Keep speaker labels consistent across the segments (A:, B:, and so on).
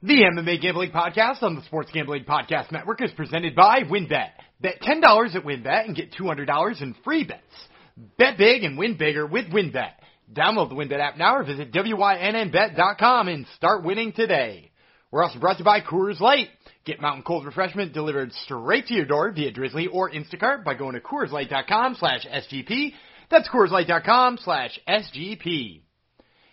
A: The MMA Gambling Podcast on the Sports Gambling Podcast Network is presented by WynnBET. Bet $10 at WynnBET and get $200 in free bets. Bet big and win bigger with WynnBET. Download the WynnBET app now or visit WYNNBet.com and start winning today. We're also brought to you by Coors Light. Get mountain cold refreshment delivered straight to your door via Drizly or Instacart by going to CoorsLight.com slash SGP. That's CoorsLight.com slash SGP.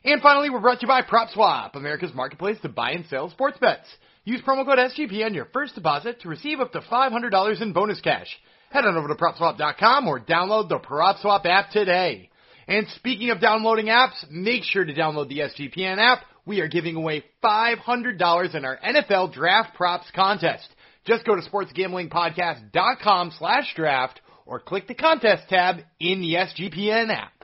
A: And finally, we're brought to you by PropSwap, America's marketplace to buy and sell sports bets. Use promo code SGP on your first deposit to receive up to $500 in bonus cash. Head on over to PropSwap.com or download the PropSwap app today. And speaking of downloading apps, make sure to download the SGPN app. We are giving away $500 in our NFL Draft Props contest. Just go to sportsgamblingpodcast.com slash draft or click the contest tab in the SGPN app.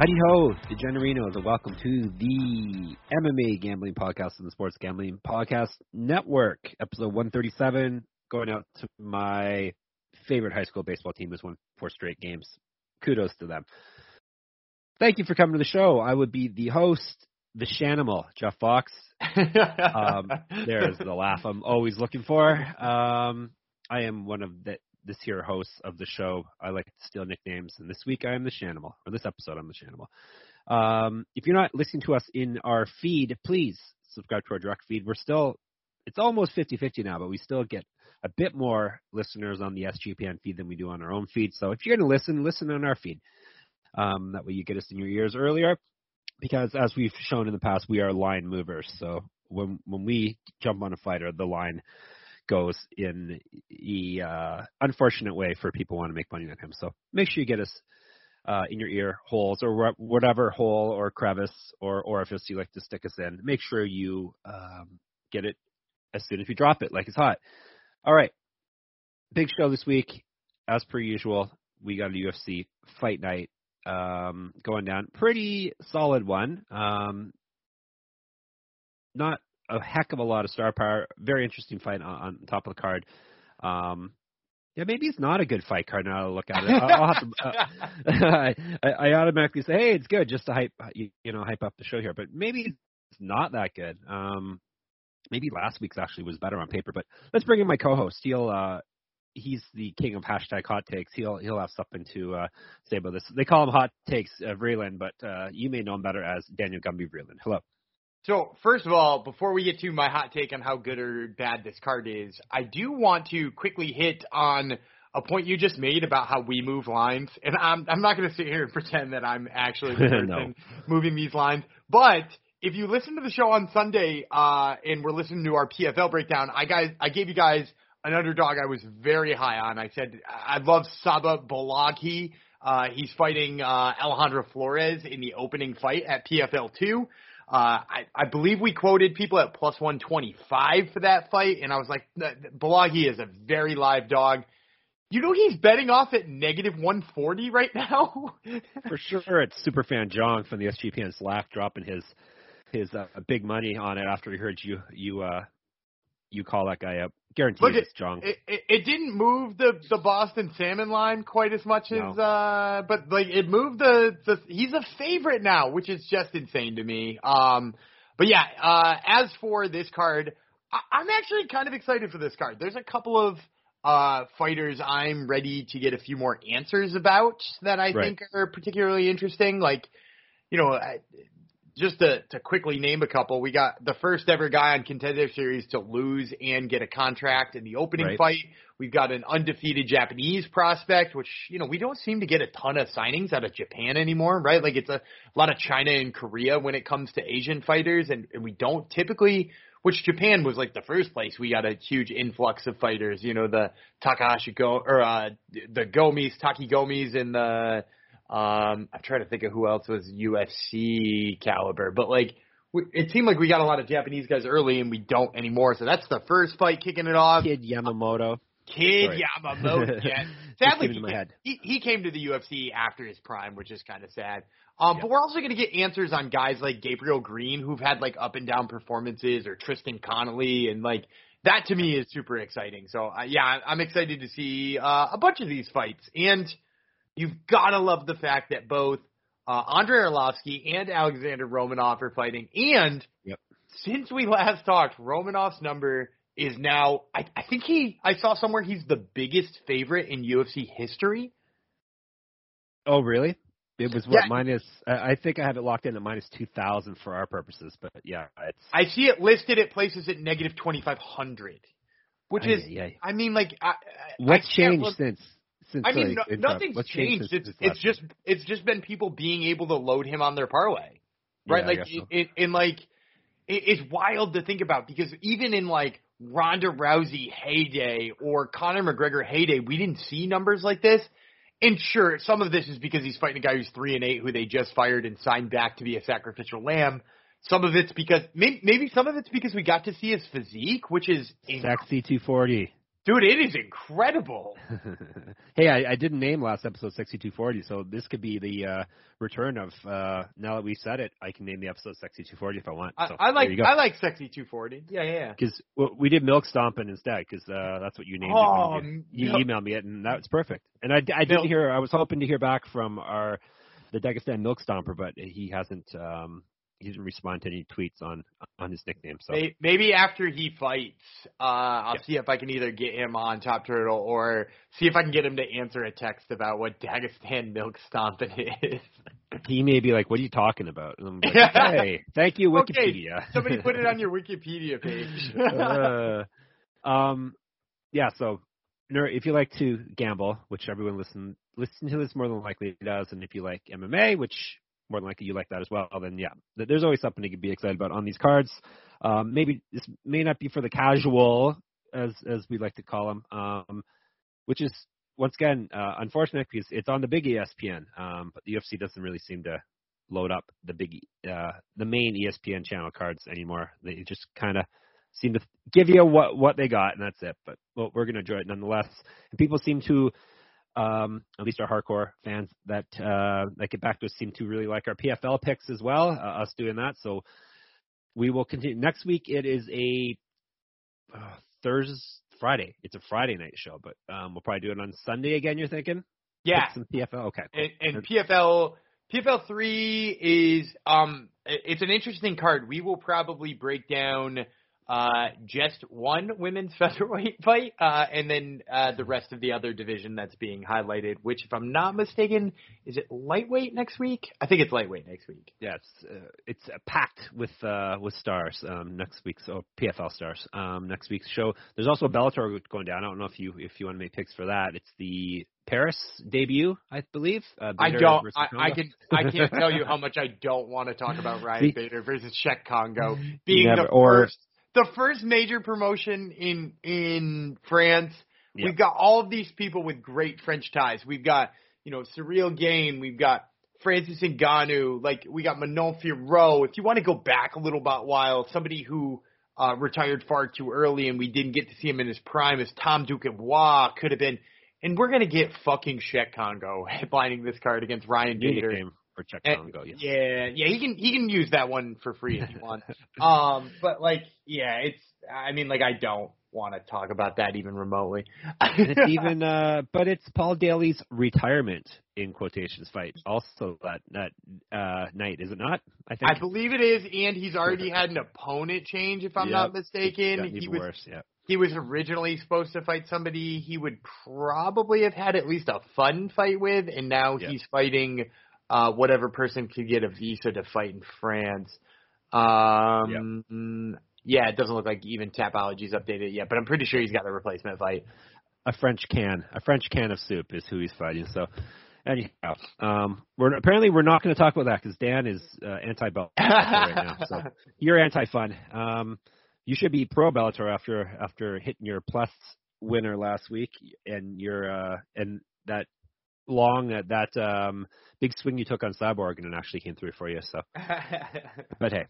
B: Howdy ho, DeGenerinos, and welcome to the MMA Gambling Podcast and the Sports Gambling Podcast Network, episode 137. Going out to my favorite high school baseball team who's won four straight games. Kudos to them. Thank you for coming to the show. I would be the host, the Shanimal, Jeff Fox. um, there's the laugh I'm always looking for. Um, I am one of the this here host of the show. I like to steal nicknames, and this week I am the Shanimal, or this episode I'm the Shanimal. Um, if you're not listening to us in our feed, please subscribe to our direct feed. We're still, it's almost 50-50 now, but we still get a bit more listeners on the SGPN feed than we do on our own feed. So if you're going to listen, listen on our feed. Um, that way you get us in your ears earlier, because as we've shown in the past, we are line movers. So when when we jump on a fighter, the line goes in the uh, unfortunate way for people who want to make money on him. So make sure you get us uh, in your ear holes or whatever hole or crevice or orifice you like to stick us in. Make sure you um, get it as soon as we drop it, like it's hot. All right, big show this week, as per usual. We got a UFC fight night um, going down. Pretty solid one. Um, not a heck of a lot of star power. Very interesting fight on, on top of the card. Um, yeah, maybe it's not a good fight card now to look at it. I'll have to, uh, I, I automatically say, hey, it's good just to hype, you, you know, hype up the show here. But maybe it's not that good. Um, maybe last week's actually was better on paper. But let's bring in my co-host. He'll, uh, he's the king of hashtag hot takes. He'll he'll have something to uh, say about this. They call him hot takes uh, Vreeland, but uh, you may know him better as Daniel Gumby Vreeland. Hello.
A: So, first of all, before we get to my hot take on how good or bad this card is, I do want to quickly hit on a point you just made about how we move lines. And I'm I'm not going to sit here and pretend that I'm actually the person
B: no.
A: moving these lines, but if you listen to the show on Sunday uh, and we're listening to our PFL breakdown, I guys I gave you guys an underdog I was very high on. I said I love Saba Bolaghi. Uh, he's fighting uh, Alejandro Flores in the opening fight at PFL two. Uh, I, I believe we quoted people at plus 125 for that fight, and I was like, Bolaghi is a very live dog. You know he's betting off at negative 140 right now.
B: for sure, it's superfan John from the SGPN Slack dropping his his uh, big money on it after he heard you you uh you call that guy up. Guaranteed
A: Look,
B: it's John.
A: It, it, it didn't move the the Boston Salmon line quite as much
B: No.
A: as uh but like it moved the the he's a favorite now, which is just insane to me. Um but yeah, uh as for this card, I, I'm actually kind of excited for this card. There's a couple of uh fighters I'm ready to get a few more answers about that I
B: Right.
A: think are particularly interesting. Like, you know, I, just to, to quickly name a couple, we got the first ever guy on Contender Series to lose and get a contract in the opening
B: Right.
A: fight. We've got an undefeated Japanese prospect, which, you know, we don't seem to get a ton of signings out of Japan anymore, right? Like it's a, a lot of China and Korea when it comes to Asian fighters, and, and we don't typically, which Japan was like the first place we got a huge influx of fighters, you know, the Takahashi Go, or, uh, the Gomis, Taki Gomis and the, um, I'm trying to think of who else was UFC caliber, but like we, it seemed like we got a lot of Japanese guys early, and we don't anymore. So that's the first fight kicking it off.
B: Kid Yamamoto.
A: Kid
B: Sorry.
A: Yamamoto. Yeah. Sadly,
B: came into my
A: he, he he came to the UFC after his prime, which is kind of sad. Um,
B: Yeah.
A: but we're also going to get answers on guys like Gabriel Green, who've had like up and down performances, or Tristan Connolly, and like that to me is super exciting. So uh, yeah, I'm excited to see uh, a bunch of these fights, and you've got to love the fact that both uh, Andrei Arlovsky and Alexander Romanov are fighting, and
B: Yep.
A: since we last talked, Romanov's number is now I, I think he I saw somewhere he's the biggest favorite in UFC history.
B: Oh, really? It was what
A: Yeah.
B: minus. I I think I have it locked in at minus two thousand for our purposes, but yeah, it's.
A: I see it listed at places at negative twenty five hundred, which is
B: Ay, ay, ay.
A: I mean like I, I-
B: What's
A: I
B: changed
A: look-
B: since? Since
A: I mean,
B: sorry,
A: no, nothing's changed.
B: since
A: It's
B: this
A: it's just
B: week?
A: it's just been people being able to load him on their parlay, right?
B: Yeah,
A: like
B: so.
A: it, it, and like it, it's wild to think about because even in like Ronda Rousey heyday or Conor McGregor heyday, we didn't see numbers like this. And sure, some of this is because he's fighting a guy who's three and eight, who they just fired and signed back to be a sacrificial lamb. Some of it's because maybe, maybe some of it's because we got to see his physique, which is
B: Sexy two forty.
A: Dude, it is incredible.
B: hey, I, I didn't name last episode 6240, so this could be the uh, return of. uh Now that we said it, I can name the episode 6240 if I want.
A: I,
B: So,
A: I like
B: you go.
A: I like sexy 240. Yeah, yeah. yeah.
B: because well, we did milk stomping instead because uh, that's what you named
A: Oh,
B: it. You, you emailed me it, and that's perfect. And I, I didn't
A: Milk-
B: hear. I was hoping to hear back from our the Dagestan milk stomper, but he hasn't. um He didn't respond to any tweets on on his nickname. So
A: Maybe after he fights, uh, I'll
B: Yeah.
A: see if I can either get him on Top Turtle or see if I can get him to answer a text about what Dagestan milk stomping is.
B: he may be like, "What are you talking about?" And I'm like, "Hey, thank you,
A: Okay,
B: Wikipedia."
A: Somebody put it on your Wikipedia page.
B: uh, um, yeah. So, if you like to gamble, which everyone listen listen to this more than likely does, and if you like MMA, which more than likely you like that as well, then yeah, there's always something to be excited about on these cards. Um, maybe this may not be for the casual, as as we like to call them, um, which is once again uh, unfortunate because it's on the big ESPN, um, but the UFC doesn't really seem to load up the big uh, the main ESPN channel cards anymore. They just kind of seem to give you what what they got, and that's it. But well, we're gonna enjoy it nonetheless. And people seem to, um, at least our hardcore fans that uh, that get back to us, seem to really like our PFL picks as well. Uh, us doing that, so we will continue next week. It is a uh, Thursday, Friday. It's a Friday night show, but um, we'll probably do it on Sunday again. You're thinking?
A: yeah,
B: Pick some PFL. Okay. cool.
A: and, and PFL PFL three is um it's an interesting card. We will probably break down uh just one women's featherweight fight, uh and then uh the rest of the other division that's being highlighted, which if I'm not mistaken, is it lightweight next week? I think it's lightweight next week.
B: Yeah, it's uh, it's uh, packed with uh, with stars. Um, next week's oh, PFL stars. Um, next week's show. There's also a Bellator going down. I don't know if you if you want to make picks for that. It's the Paris debut, I believe. Uh,
A: I don't. I, I
B: Kongo.
A: can. I can't tell you how much I don't want to talk about Ryan
B: See-
A: Bader versus Cheick Kongo being
B: Never-
A: the
B: or-
A: first, the first major promotion in in France. We've got all of these people with great French ties. We've got you know Ciryl Gane. We've got Francis Ngannou. Like we got Manon Fiorot. If you want to go back a little bit while, somebody who. Uh, retired far too early, and we didn't get to see him in his prime. As Tom Duquesnoy could have been, and we're gonna get fucking Cheick Kongo headlining this card against Ryan
B: nickname for Cheick
A: And-
B: Kongo. Yes.
A: Yeah, yeah, he can he can use that one for free if he wants. um, but like, yeah, it's. I mean, like, I don't want to talk about that even remotely.
B: It's even, uh, but it's Paul Daley's retirement in quotations fight. Also that that uh, night, is it not? I think.
A: I believe it is, and he's already had an opponent change, if I'm
B: Yep.
A: not mistaken. He was
B: worse. Yeah.
A: he was originally supposed to fight somebody he would probably have had at least a fun fight with, and now
B: Yeah.
A: he's fighting uh whatever person could get a visa to fight in France. Um yeah, it doesn't look like even Tapology's updated yet, but I'm pretty sure he's got a replacement fight.
B: a French can, a French can of soup is who he's fighting. So, anyhow, um, we're apparently we're not going to talk about that because Dan is uh, anti-Bellator right now. So you're anti-fun. Um, you should be pro Bellator after after hitting your plus winner last week and your uh, and that long that that um, big swing you took on Cyborg and it actually came through for you. So, but hey.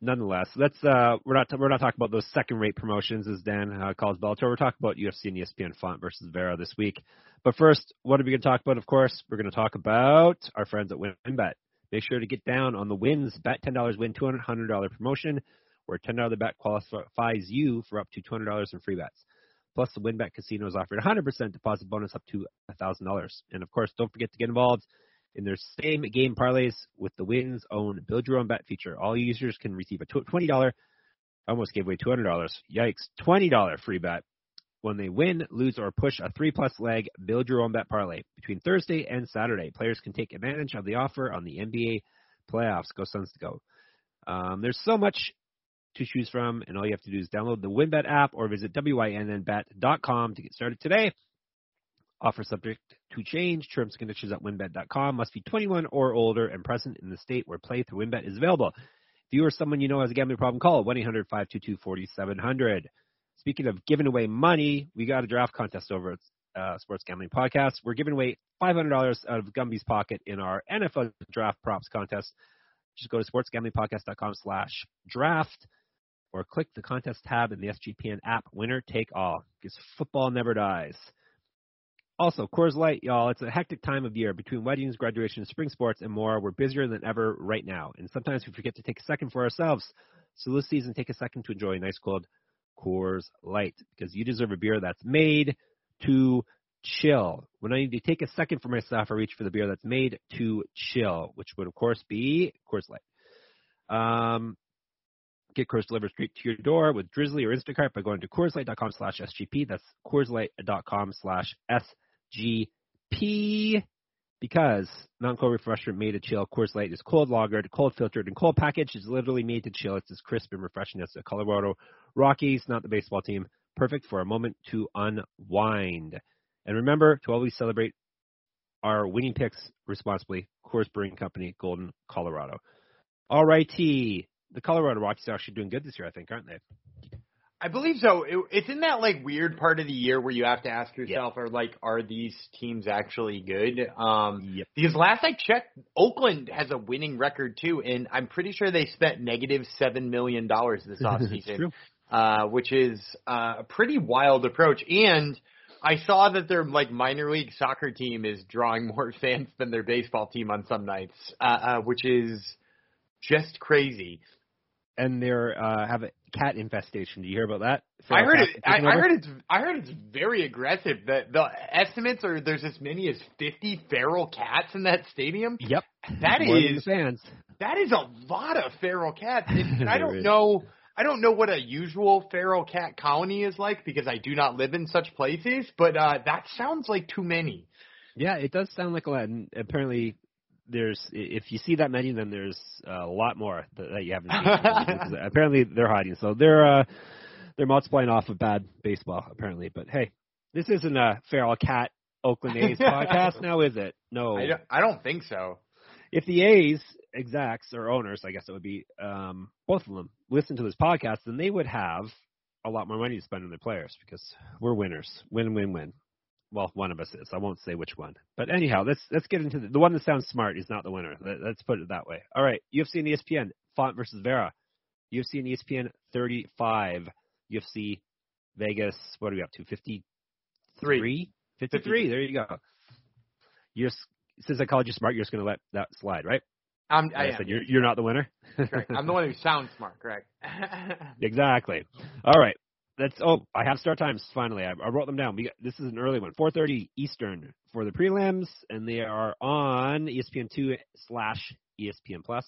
B: Nonetheless, let's uh we're not we're not talking about those second rate promotions as Dan uh, calls Bellator. We're talking about UFC and ESPN Font versus Vera this week. But first, what are we going to talk about? Of course, we're going to talk about our friends at WynnBET. Make sure to get down on the wins. Bet ten dollars, win two hundred dollar promotion. where $10 bet qualifies you for up to $200 in free bets. Plus, the WynnBet Casino is offering 100% deposit bonus up to $1,000. And of course, don't forget to get involved in their same game parlays with the Win's own Build Your Own Bet feature. All users can receive a $20, I almost gave away $200. Yikes, $20 free bet when they win, lose, or push a three plus leg build your own bet parlay between Thursday and Saturday. Players can take advantage of the offer on the NBA playoffs. Go Suns to go. Um, there's so much to choose from, and all you have to do is download the WynnBET app or visit wynnbet.com to get started today. Offer subject to change. Terms and conditions at wynnbet.com. Must be 21 or older and present in the state where play through WynnBet is available. If you or someone you know has a gambling problem, call 1-800-522-4700. Speaking of giving away money, we got a draft contest over at uh, Sports Gambling Podcast. We're giving away $500 out of Gumby's pocket in our NFL Draft Props contest. Just go to sportsgamblingpodcast.com slash draft or click the contest tab in the SGPN app. Winner take all because football never dies. Also, Coors Light, y'all, it's a hectic time of year between weddings, graduation, spring sports, and more. We're busier than ever right now, and sometimes we forget to take a second for ourselves. So this season, take a second to enjoy a nice cold Coors Light because you deserve a beer that's made to chill. When I need to take a second for myself, I reach for the beer that's made to chill, which would of course be Coors Light. Um, get Coors delivered straight to your door with Drizly or Instacart by going to CoorsLight.com slash SGP. That's CoorsLight.com slash SGP. Because non-cold refreshment made to chill, Coors Light is cold lagered, cold filtered, and cold packaged. It's literally made to chill. It's as crisp and refreshing as the Colorado Rockies, not the baseball team. Perfect for a moment to unwind. And remember to always celebrate our winning picks responsibly. Coors Brewing Company, Golden, Colorado. All righty. The Colorado Rockies are actually doing good this year, I think, aren't they?
A: I believe so. It, it's in that like weird part of the year where you have to ask yourself, yep. are like, are these teams actually good? Um,
B: yep.
A: Because last I checked, Oakland has a winning record too, and I'm pretty sure they spent negative seven million dollars this offseason, uh, which is uh, a pretty wild approach. And I saw that their like minor league soccer team is drawing more fans than their baseball team on some nights, uh, uh, which is just crazy
B: and they're uh, have a cat infestation. Do you hear about that?
A: I heard it. I, I, heard it's. I heard it's very aggressive. The the estimates are there's as many as 50 feral cats in that stadium.
B: Yep,
A: that
B: More
A: is
B: fans.
A: That is a lot of feral cats. I don't know. I don't know what a usual feral cat colony is like because I do not live in such places. But uh, that sounds like too many.
B: Yeah, it does sound like a lot. And apparently, there's if you see that many, then there's a lot more that, that you haven't seen. apparently, they're hiding, so they're uh, they're multiplying off of bad baseball. Apparently, but hey, this isn't a feral cat Oakland A's podcast, now is it? No,
A: I don't, I don't think so.
B: If the A's execs or owners, I guess it would be um, both of them, listen to this podcast, then they would have a lot more money to spend on their players because we're winners. Win, win, win. Well, one of us is. I won't say which one. But anyhow, let's let's get into the, the one that sounds smart is not the winner. Let, us put it that way. All right, UFC and ESPN, Font versus Vera. UFC and ESPN 35. UFC Vegas, what are we up to? 53? 53. There you go. You're, since I called you smart, you're just going to let that slide, right?
A: I'm, I,
B: I said you're, you're not the winner.
A: I'm the one who sounds smart, correct?
B: exactly. All right. That's oh, I have start times finally. I, I wrote them down. We got, this is an early one, 4:30 Eastern for the prelims, and they are on ESPN2 slash ESPN Plus,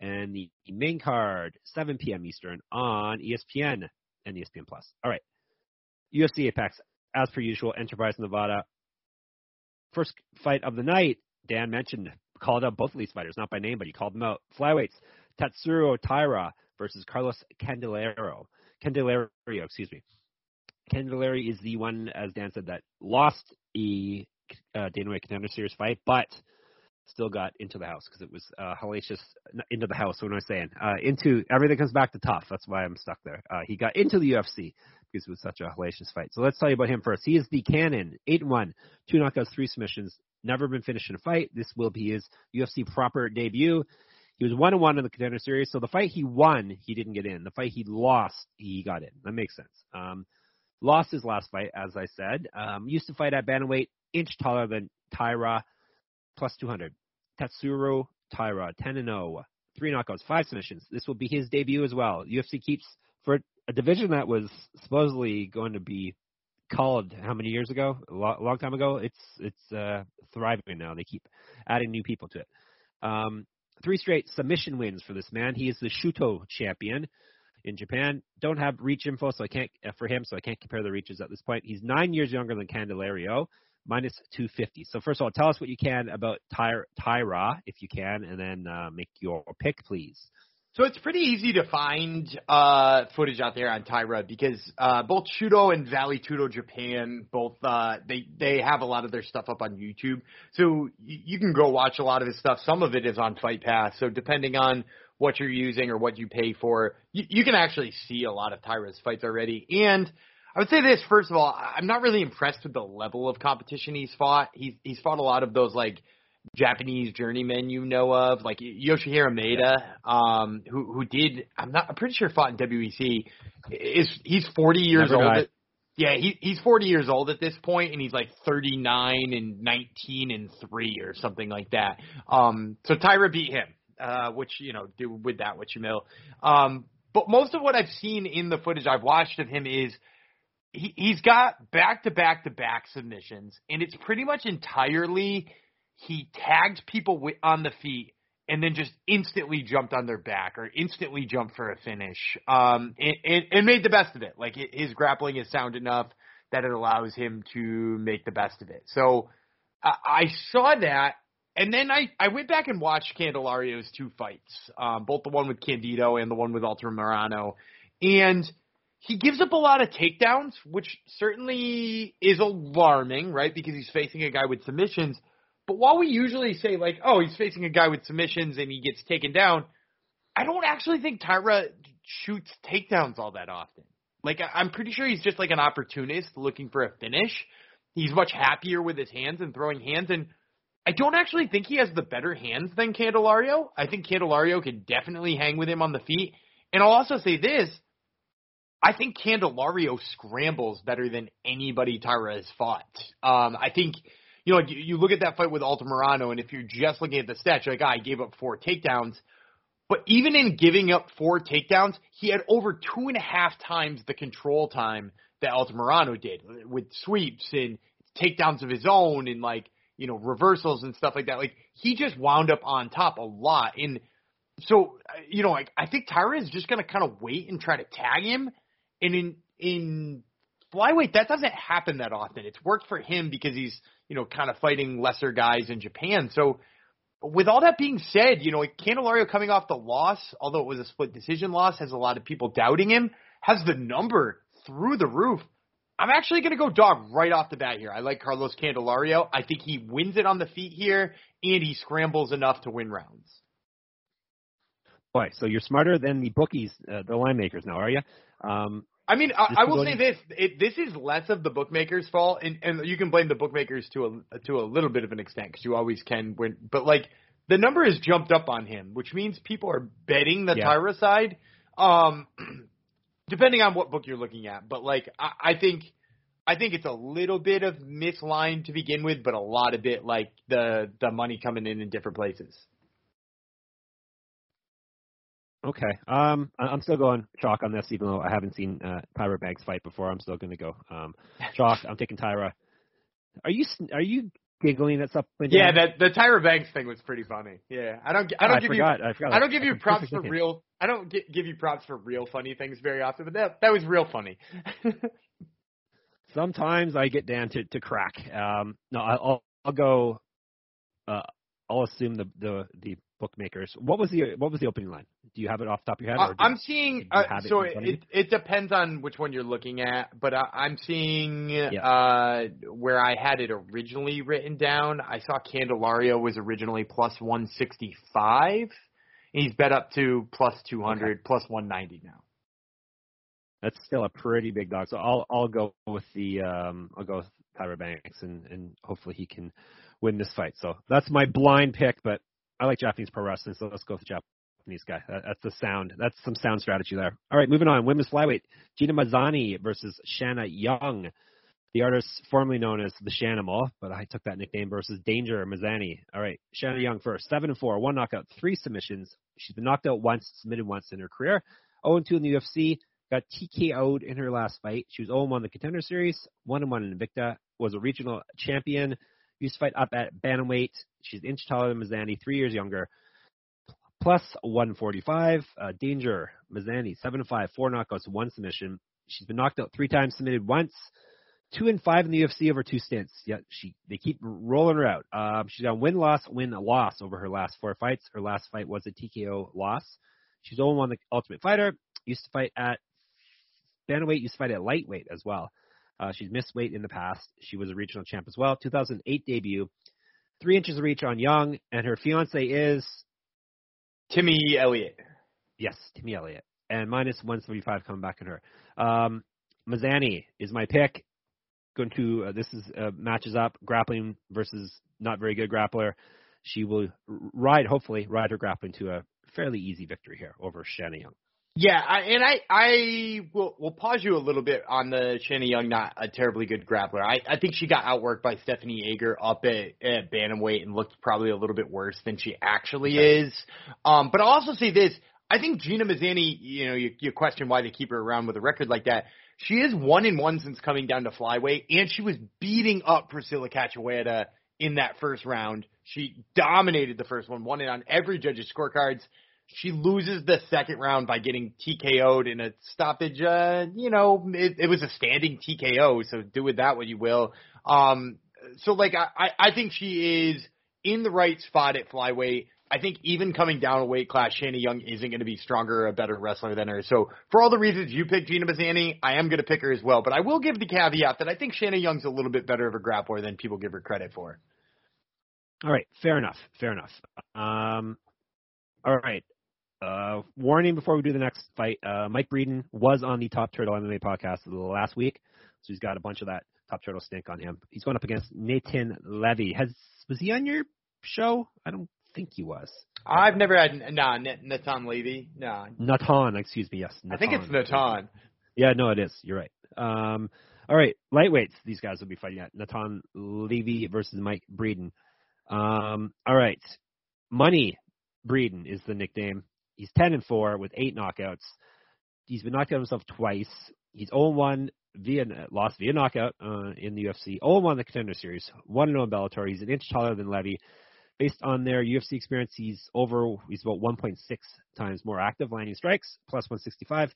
B: and the main card 7 p.m. Eastern on ESPN and ESPN Plus. All right, UFC Apex as per usual, Enterprise Nevada. First fight of the night. Dan mentioned called out both of these fighters, not by name, but he called them out. Flyweights: Tatsuro Taira versus Carlos Candelario. Candelario, excuse me. Candelario is the one, as Dan said, that lost a uh, Dana White Contender Series fight, but still got into the house because it was uh, hellacious. Into the house. What am I saying? Uh, into everything comes back to tough. That's why I'm stuck there. Uh, he got into the UFC because it was such a hellacious fight. So let's tell you about him first. He is the Cannon, eight and one, two knockouts, three submissions. Never been finished in a fight. This will be his UFC proper debut. He was one and one in the contender series. So the fight he won, he didn't get in. The fight he lost, he got in. That makes sense. Um, lost his last fight, as I said. Um, used to fight at bantamweight, inch taller than Taira, plus 200. Tatsuro Taira, 10 and 0. three knockouts, five submissions. This will be his debut as well. UFC keeps for a division that was supposedly going to be called how many years ago? A long, long time ago. It's it's uh, thriving now. They keep adding new people to it. Um, three straight submission wins for this man. He is the Shooto champion in Japan. Don't have reach info, so I can't uh, for him, so I can't compare the reaches at this point. He's nine years younger than Candelario, minus 250. So first of all, tell us what you can about Ty- Taira, if you can, and then uh, make your pick, please.
A: So it's pretty easy to find uh, footage out there on Taira because uh, both Shooto and Vale Tudo Japan both uh, they they have a lot of their stuff up on YouTube. So you, you can go watch a lot of his stuff. Some of it is on Fight Pass. So depending on what you're using or what you pay for, you, you can actually see a lot of Taira's fights already. And I would say this first of all, I'm not really impressed with the level of competition he's fought. He's he's fought a lot of those like Japanese journeymen you know of, like Yoshihiro Maeda, um, who who did I'm not I'm pretty sure fought in WEC. Is he's 40 years
B: Never
A: old. At, yeah, he he's 40 years old at this point, and he's like 39 and 19 and three or something like that. Um, so Taira beat him, uh, which you know do with that what you will. Um, but most of what I've seen in the footage I've watched of him is he, he's got back to back to back submissions, and it's pretty much entirely he tagged people on the feet and then just instantly jumped on their back or instantly jumped for a finish, um, and, and, and made the best of it. Like his grappling is sound enough that it allows him to make the best of it. So I, I saw that. And then I, I went back and watched Candelario's two fights, um, both the one with Candido and the one with Altamirano. And he gives up a lot of takedowns, which certainly is alarming, right? Because he's facing a guy with submissions. But while we usually say like, oh, he's facing a guy with submissions and he gets taken down, I don't actually think Taira shoots takedowns all that often. Like I'm pretty sure he's just like an opportunist looking for a finish. He's much happier with his hands and throwing hands and I don't actually think he has the better hands than Candelario. I think Candelario can definitely hang with him on the feet. And I'll also say this, I think Candelario scrambles better than anybody Taira has fought. Um, I think, you know, you, you look at that fight with Altamirano, and if you're just looking at the stats, you're like, ah, he gave up four takedowns. But even in giving up four takedowns, he had over two and a half times the control time that Altamirano did with sweeps and takedowns of his own and like, you know, reversals and stuff like that. Like he just wound up on top a lot. And so, you know, like I think Taira is just going to kind of wait and try to tag him. And in, in flyweight, that doesn't happen that often. It's worked for him because he's, you know, kind of fighting lesser guys in Japan. So, with all that being said, you know, Candelario coming off the loss, although it was a split decision loss, has a lot of people doubting him, has the number through the roof. I'm actually going to go dog right off the bat here. I like Carlos Candelario. I think he wins it on the feet here, and he scrambles enough to win rounds.
B: Boy, so you're smarter than the bookies, uh, the line makers now, are you? Um,
A: I mean, I, I will say this: it, this is less of the bookmakers' fault, and, and you can blame the bookmakers to a to a little bit of an extent because you always can. When, but like the number has jumped up on him, which means people are betting the
B: Yeah.
A: Taira side, um, depending on what book you're looking at. But like, I, I think. I think it's a little bit of mislined to begin with, but a lot of it like the the money coming in in different places.
B: Okay. Um, I'm still going chalk on this, even though I haven't seen uh, Tyra Banks fight before. I'm still going to go um, chalk. I'm taking Taira. Are you s- are you giggling at something?
A: Yeah, that the Tyra Banks thing was pretty funny. Yeah, I don't I don't
B: I
A: give
B: forgot.
A: you
B: I forgot.
A: I don't give you props for real. I don't gi- give you props for real funny things very often, but that that was real funny.
B: Sometimes I get down to to crack. Um, no, I'll I'll go. Uh, I'll assume the the the bookmakers. What was the what was the opening line? Do you have it off the top of your head?
A: Uh, I'm seeing
B: you
A: uh, so it, it it depends on which one you're looking at, but I, I'm seeing uh where I had it originally written down. I saw Candelario was originally plus 165. He's bet up to plus 200, plus 190 now.
B: That's still a pretty big dog. So I'll I'll go with the um I'll go with Tyra Banks and and hopefully he can win this fight. So that's my blind pick, but I like Japanese pro wrestling, so let's go with the Japanese guy. That, that's the sound. That's some sound strategy there. All right, moving on. Women's flyweight: Gina Mazany versus Shanna Young. The artist formerly known as the Shanimal, but I took that nickname versus Danger Mazany. All right, Shanna Young first. Seven and four, one knockout, three submissions, She's been knocked out once, submitted once in her career. 0-2 in the UFC. Got TKO'd in her last fight. She was 0-1 in the Contender Series, 1-1 in Invicta. Was a regional champion. Used to fight up at bantamweight. She's an inch taller than Mazany, three years younger. Plus 145. Uh, danger. Mazany, 7-5, four knockouts, one submission. She's been knocked out three times, submitted once two and five in the UFC over two stints. Yeah, she they keep rolling her out. Um, she's got win loss win loss over her last four fights. Her last fight was a TKO loss. She's only won the Ultimate Fighter. Used to fight at bantamweight. Used to fight at lightweight as well. Uh, she's missed weight in the past. She was a regional champ as well. 2008 debut. Three inches of reach on Young, and her fiance is
A: Timmy Elliott.
B: Yes, Timmy Elliott, and minus 175 coming back in her. Um, Mazany is my pick going to uh, this is uh, matches up grappling versus not very good grappler. She will ride, hopefully, ride her grappling to a fairly easy victory here over Shanna Young.
A: Yeah, I, and I I will will pause you a little bit on the Shanna Young, not a terribly good grappler. I, I think she got outworked by Stephanie Egger up at, at bantamweight and looked probably a little bit worse than she actually okay. is. Um, but I'll also say this: I think Gina Mazany, you know, you, you question why they keep her around with a record like that. She is one in one since coming down to flyweight, and she was beating up Priscilla Cachoeira in that first round. She dominated the first one, won it on every judge's scorecards. She loses the second round by getting TKO'd in a stoppage. Uh, you know, it, it was a standing TKO, so do with that what you will. Um, so like I, I think she is in the right spot at flyweight. I think even coming down a weight class, Shanna Young isn't going to be stronger or a better wrestler than her. So for all the reasons you picked Gina Mazany, I am going to pick her as well. But I will give the caveat that I think Shanna Young's a little bit better of a grappler than people give her credit for.
B: All right, fair enough, fair enough. Um, all right. Uh, warning before we do the next fight. Uh, Mike Breeden was on the Top Turtle MMA podcast last week, so he's got a bunch of that Top Turtle stink on him. He's going up against Nathan Levy. Has was he on your show? I don't think he was.
A: I've never had nah Natan Levy. Nah.
B: Natan, excuse me. Yes, Natan.
A: I think it's Nathan.
B: Yeah, no, it is. You're right. Um, all right, lightweights. These guys will be fighting at Natan Levy versus Mike Breeden. Um, all right, Money Breeden is the nickname. He's ten and four with eight knockouts. He's been knocked out himself twice. He's 0-1 via lost via knockout uh, in the UFC. 0-1 the Contender Series. 1-0 in Bellator. He's an inch taller than Levy. Based on their UFC experience, he's over, he's about 1.6 times more active, landing strikes, plus 165.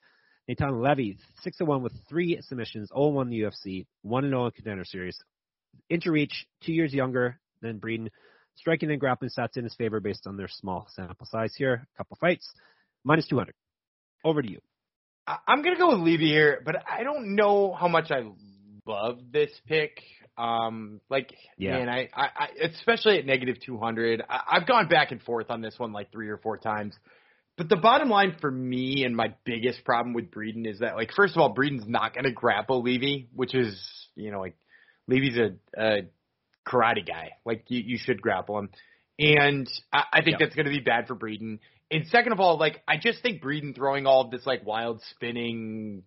B: Nathan Levy, 6 1 with three submissions, 0 1 the UFC, 1 0 in Contender Series. Inch reach, two years younger than Breeden. Striking and grappling stats in his favor based on their small sample size here. A couple fights, minus 200. Over to you.
A: I'm going to go with Levy here, but I don't know how much I love this pick. Um, like, yeah. man, I, I, I, especially at negative 200, I, I've gone back and forth on this one like three or four times. But the bottom line for me and my biggest problem with Breeden is that, like, first of all, Breeden's not going to grapple Levy, which is, you know, like, Levy's a, a karate guy. Like, you, you should grapple him. And I, I think that's going to be bad for Breeden. And second of all, like I just think Breeden throwing all of this like wild spinning,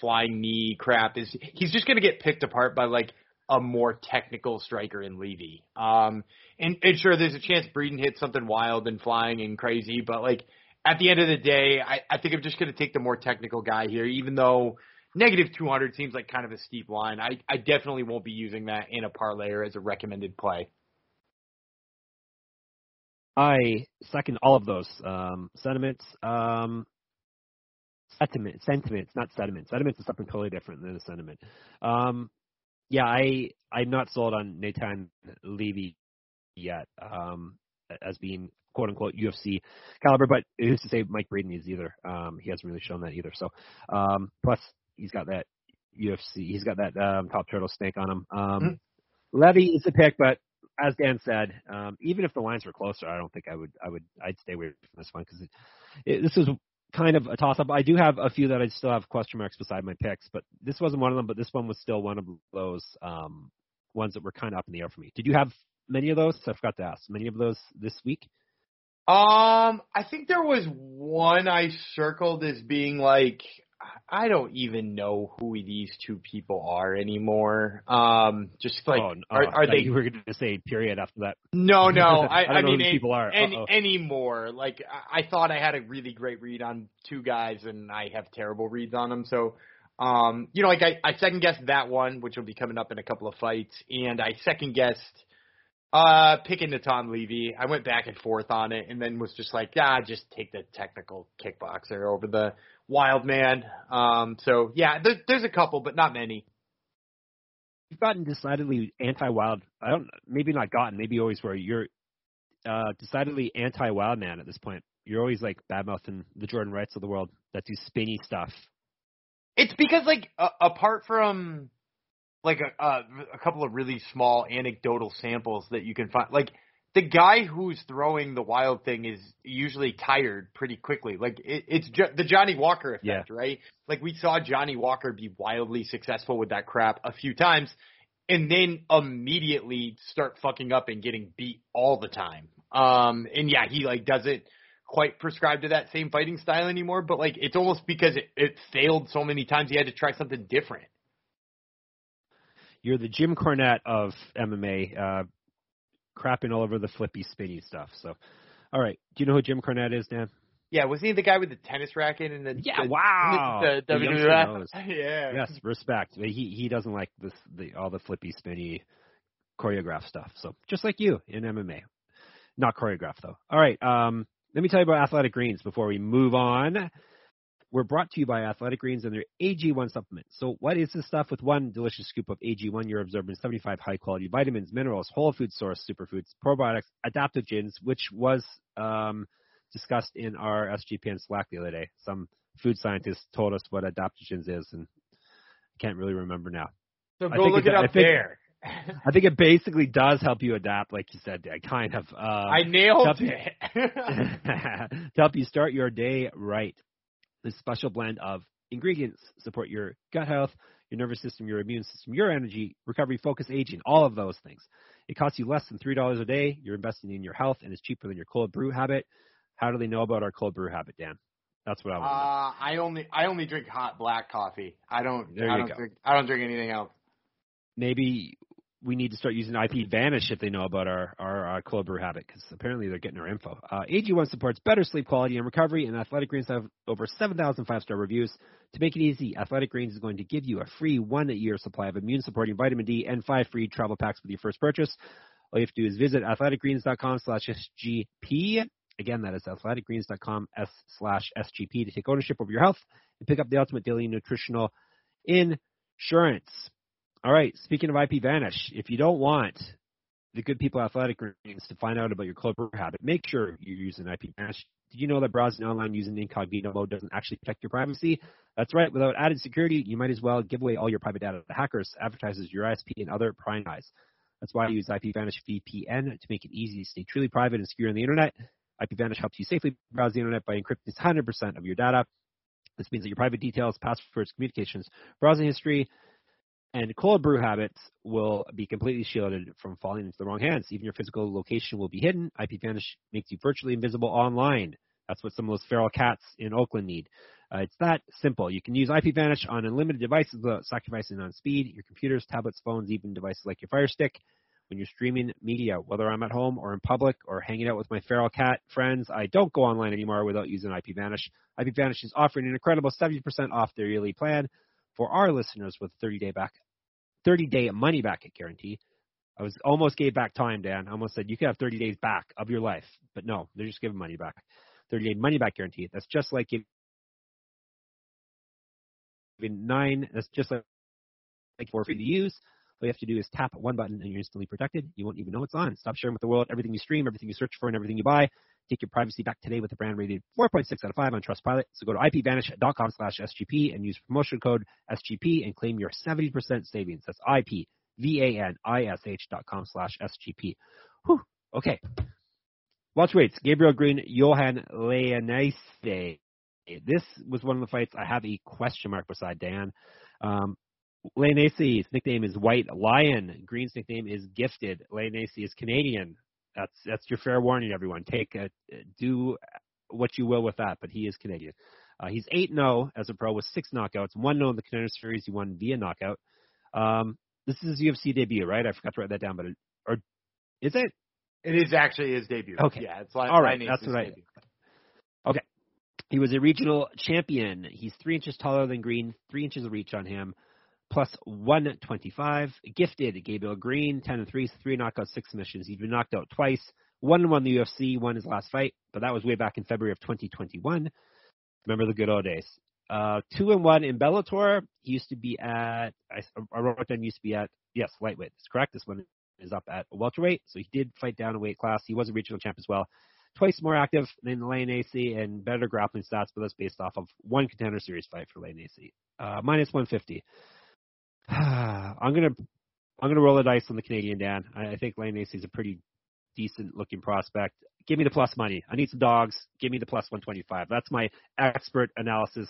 A: flying knee crap is he's just gonna get picked apart by like a more technical striker in Levy. Um, and, and sure, there's a chance Breeden hits something wild and flying and crazy, but like at the end of the day, I, I think I'm just going to take the more technical guy here, even though negative 200 seems like kind of a steep line. I, I definitely won't be using that in a parlay or as a recommended play.
B: I second all of those um, sentiments. Um, sentiment, sentiments, not sediment. Sentiments is something totally different than a sentiment. Um, yeah, I I'm not sold on Nathan Levy yet um, as being quote unquote UFC caliber, but who's to say Mike Breeden is either? Um, he hasn't really shown that either. So um, plus he's got that UFC, he's got that um, top turtle snake on him. Um, mm-hmm. Levy is a pick, but as Dan said, um, even if the lines were closer, I don't think I would I would I'd stay away from this one because this is kind of a toss up. I do have a few that I still have question marks beside my picks, but this wasn't one of them. But this one was still one of those um, ones that were kind of up in the air for me. Did you have many of those? I forgot to ask. Many of those this week?
A: Um, I think there was one I circled as being like I don't even know who these two people are anymore. Um, just like
B: oh,
A: are,
B: oh,
A: are they?
B: You were going to say period after that.
A: No, no. I,
B: I, don't
A: I
B: know
A: mean,
B: who these people are.
A: any, anymore. Like I, thought I had a really great read on two guys, and I have terrible reads on them. So, um, you know, like I, I second guessed that one, which will be coming up in a couple of fights, and I second guessed uh picking Natan Levy. I went back and forth on it, and then was just like, ah, just take the technical kickboxer over the wild man. Um, so yeah, there, there's a couple, but not many.
B: You've gotten decidedly anti-wild. I don't. Maybe not gotten. Maybe you always were. You're uh, decidedly anti-wild man at this point. You're always like badmouthing the Jordan Wrights of the world that do spinny stuff.
A: It's because like uh, apart from like a, a a couple of really small anecdotal samples that you can find, like the guy who's throwing the wild thing is usually tired pretty quickly. Like it, it's jo- the Johnny Walker effect,
B: Yeah.
A: right? Like we saw Johnny Walker be wildly successful with that crap a few times, and then immediately start fucking up and getting beat all the time. Um, and yeah, he like doesn't quite prescribe to that same fighting style anymore, but like it's almost because it, it failed so many times he had to try something different.
B: You're the Jim Cornette of MMA, uh, crapping all over the flippy, spinny stuff. So, all right. Do you know who Jim Cornette is, Dan?
A: Yeah, was he the guy with the tennis racket and the
B: Yeah,
A: the,
B: wow.
A: the,
B: The
A: the,
B: knows.
A: Yeah.
B: Yes, respect. He he doesn't like this the all the flippy, spinny, choreographed stuff. So just like you in MMA, not choreographed though. All right. Um, let me tell you about Athletic Greens before we move on. We're brought to you by Athletic Greens and their AG1 supplement. So, what is this stuff? With one delicious scoop of AG1, you're absorbing 75 high quality vitamins, minerals, whole food source superfoods, probiotics, adaptogens, which was um, discussed in our SGPN Slack the other day. Some food scientists told us what adaptogens is, and I can't really remember now.
A: So
B: I
A: go
B: think
A: look
B: it-
A: it
B: I
A: up
B: think-
A: there.
B: I think it basically does help you adapt, like you said, kind of. Um,
A: I nailed
B: help you-
A: it.
B: to help you start your day right. This special blend of ingredients support your gut health, your nervous system, your immune system, your energy, recovery, focus, aging, all of those things. It costs you less than $3 a day. You're investing in your health, and it's cheaper than your cold brew habit. How do they know about our cold brew habit, Dan? That's what I want.
A: Uh, I only I only drink hot black coffee. I don't
B: There
A: I
B: you
A: don't
B: go.
A: drink I don't drink anything else.
B: Maybe we need to start using IP Vanish if they know about our, our, uh cold brew habit, because apparently they're getting our info. Uh, AG1 supports better sleep quality and recovery, and Athletic Greens have over 7,000 five-star reviews. To make it easy, Athletic Greens is going to give you a free one-year supply of immune-supporting vitamin D and five free travel packs with your first purchase. All you have to do is visit athleticgreens.com slash SGP. Again, that is athleticgreens.com S slash SGP to take ownership over your health and pick up the ultimate daily nutritional insurance. All right, speaking of IP Vanish, if you don't want the good people at Athletic Greens to find out about your brew habit, make sure you're using IP Vanish. Did you know that browsing online using incognito mode doesn't actually protect your privacy? That's right. Without added security, you might as well give away all your private data to hackers, advertisers, your ISP, and other prying eyes. That's why I use IP Vanish VPN to make it easy to stay truly private and secure on the internet. IP Vanish helps you safely browse the internet by encrypting 100% of your data. This means that your private details, passwords, communications, browsing history, and cold brew habits will be completely shielded from falling into the wrong hands. Even your physical location will be hidden. IP Vanish makes you virtually invisible online. That's what some of those feral cats in Oakland need. Uh, it's that simple. You can use IP Vanish on unlimited devices without sacrificing on speed. Your computers, tablets, phones, even devices like your Fire Stick. When you're streaming media, whether I'm at home or in public or hanging out with my feral cat friends, I don't go online anymore without using IP Vanish. IP Vanish is offering an incredible 70% off their yearly plan for our listeners with a 30 day back 30 day money back guarantee. I was almost gave back time, Dan. I almost said you could have 30 days back of your life, but no, they're just giving money back. 30 day money back guarantee. That's just like giving nine. That's just like, like for free to use. All you have to do is tap one button and you're instantly protected. You won't even know it's on. Stop sharing with the world everything you stream, everything you search for, and everything you buy. Take your privacy back today with a brand rated 4.6 out of 5 on Trustpilot. So go to ipvanish.com slash SGP and use promotion code SGP and claim your 70% savings. That's ipvanish dot com slash SGP. Whew. Okay. Welterweights, Gabriel Green, Johan Lainesse. This was one of the fights I have a question mark beside Dan. Um, Lainesse's nickname is White Lion. Green's nickname is Gifted. Lainesse is Canadian. That's that's your fair warning, everyone. Take a, do what you will with that, but he is Canadian. Uh, he's 8 0 as a pro with six knockouts, 1 0 in the contender series. He won via knockout. Um, this is his UFC debut, right? I forgot to write that down, but it, or is it?
A: It is actually his debut.
B: Okay.
A: Yeah, it's like
B: All right, that's what I-
A: debut.
B: He was a regional champion. He's three inches taller than Green, three inches of reach on him, plus 125. Gifted, Gabriel Green, 10 and 3, three knockouts, six submissions. He's been knocked out twice. One won the UFC, won his last fight, but that was way back in February of 2021. Remember the good old days. Uh, two and one in Bellator. He used to be at, I, I wrote down used to be at, yes, lightweight. That's correct. This one is up at welterweight. So he did fight down a weight class. He was a regional champ as well twice more active than Lainesse and better grappling stats, but that's based off of one contender series fight for Lainesse. Uh, minus 150. I'm gonna I'm gonna roll the dice on the Canadian Dan. I, I think Lainesse is a pretty decent looking prospect. Give me the plus money. I need some dogs. Give me the plus 125. That's my expert analysis,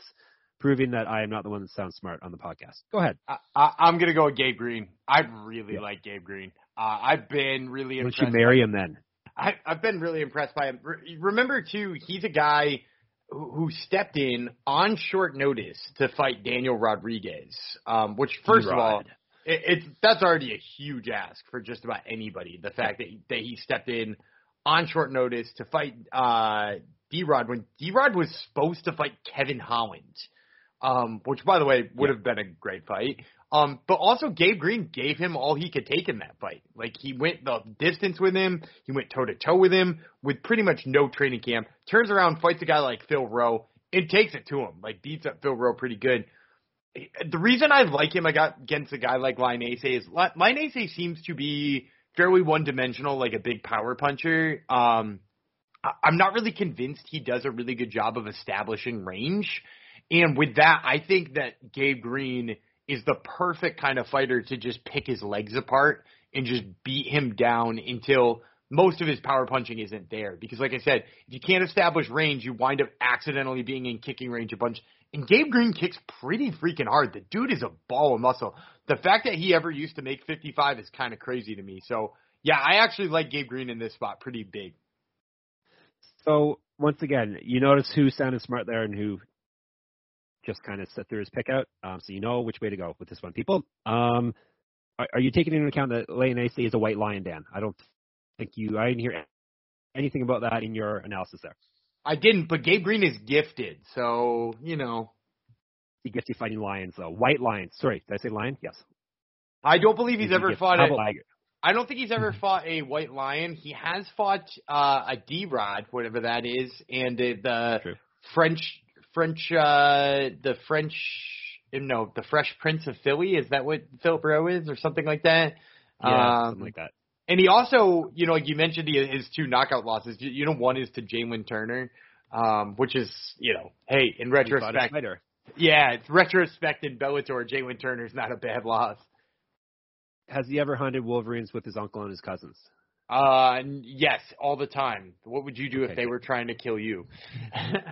B: proving that I am not the one that sounds smart on the podcast. Go ahead.
A: I, I, I'm gonna go with Gabe Green. I really
B: Yeah.
A: like Gabe Green. Uh, I've been really
B: Why don't
A: impressed.
B: you marry him then?
A: I, I've been really impressed by him. Re- Remember too, he's a guy who, who stepped in on short notice to fight Daniel Rodriguez. Um, which first of all, it, it's that's already a huge ask for just about anybody. The fact that he, that he stepped in on short notice to fight uh, D Rod when D Rod was supposed to fight Kevin Holland, um, which by the way would have been a great fight. Um, but also Gabe Green gave him all he could take in that fight. Like he went the distance with him, he went toe to toe with him with pretty much no training camp. Turns around, fights a guy like Phil Rowe, and takes it to him. Like beats up Phil Rowe pretty good. The reason I like him I got against a guy like Lainesse is Lainesse seems to be fairly one dimensional, like a big power puncher. Um, I'm not really convinced he does a really good job of establishing range. And with that, I think that Gabe Green is the perfect kind of fighter to just pick his legs apart and just beat him down until most of his power punching isn't there. Because like I said, if you can't establish range, you wind up accidentally being in kicking range a bunch. And Gabe Green kicks pretty freaking hard. The dude is a ball of muscle. The fact that he ever used to make 55 is kind of crazy to me. So yeah, I actually like Gabe Green in this spot pretty big.
B: So once again, you notice who sounded smart there and who just kind of set through his pick out. Um, so you know which way to go with this one, people. Um, are, are you taking into account that Lainesse is a white lion, Dan? I don't think you. I didn't hear anything about that in your analysis there.
A: I didn't, but Gabe Green is gifted, so you know.
B: He gets you fighting lions, though. White lions. Sorry, did I say lion? Yes.
A: I don't believe he's
B: you
A: ever fought a. I don't think he's ever fought a white lion. He has fought uh, a D Rod, whatever that is, and uh, the
B: True.
A: French French uh, the French no the Fresh Prince of Philly. Is that what Philip Rowe is, or something like that?
B: Yeah,
A: Um,
B: something like that.
A: And he also, you know, like you mentioned he, his two knockout losses. You, you know, one is to Jalen Turner, um, which is, you know, hey, in
B: He fought a
A: retrospect, yeah, it's retrospect in Bellator. Jalen Turner's not a bad loss.
B: Has he ever hunted wolverines with his uncle and his cousins?
A: Uh, yes, all the time. What would you do if they
B: good.
A: were trying to kill you?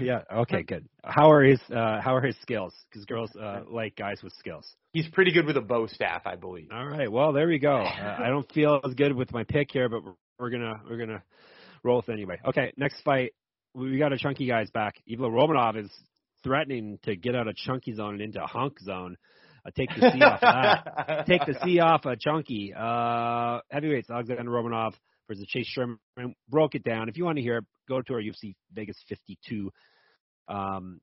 B: Yeah. Okay. Good. How are his uh, How are his skills? Because girls uh, like guys with skills.
A: He's pretty good with a bow staff, I believe.
B: All right. Well, there we go. Uh, I don't feel as good with my pick here, but we're, we're gonna we're gonna roll with it anyway. Okay. Next fight, we got a chunky guys back. Evil Romanov is threatening to get out of chunky zone and into hunk zone. Uh, take the C off of that. Take the C off of chunky. Uh, heavyweights Alexander Romanov versus Chase Sherman. Broke it down. If you want to hear, it, go to our UFC Vegas 52 um,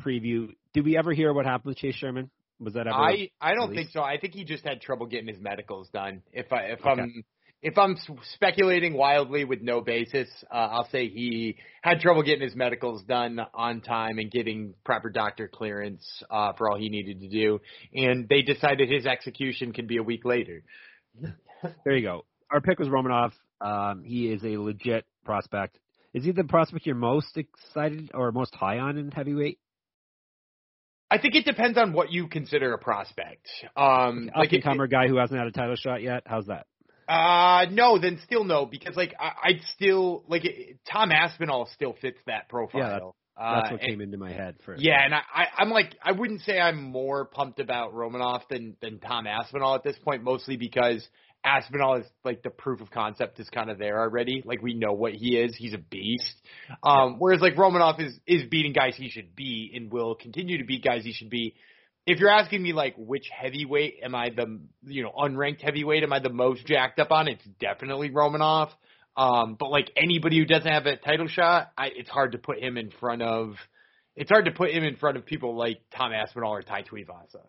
B: preview. Did we ever hear what happened with Chase Sherman? Was that ever?
A: I I don't
B: released?
A: think so. I think he just had trouble getting his medicals done. If I if
B: Okay.
A: I'm if I'm speculating wildly with no basis, uh, I'll say he had trouble getting his medicals done on time and getting proper doctor clearance uh, for all he needed to do, and they decided his execution can be a week later.
B: There you go. Our pick was Romanov. Um, he is a legit prospect. Is he the prospect you're most excited or most high on in heavyweight?
A: I think it depends on what you consider a prospect. Um,
B: Up
A: like
B: and
A: it,
B: comer guy who hasn't had a title shot yet. How's that?
A: Uh, no, then still no, because like I, I'd still like it, Tom Aspinall still fits that profile. Uh,
B: That's what
A: and-
B: came into my head first.
A: Yeah, and I, I, I'm like, I wouldn't say I'm more pumped about Romanoff than than Tom Aspinall at this point, mostly because Aspinall is like the proof of concept is kind of there already. Like we know what he is; he's a beast. Um, whereas like Romanoff is is beating guys he should be and will continue to beat guys he should be. If you're asking me like which heavyweight am I the you know unranked heavyweight am I the most jacked up on? It's definitely Romanoff. Um, but like anybody who doesn't have a title shot, I, it's hard to put him in front of. It's hard to put him in front of people like Tom Aspinall or Tai Tuivasa.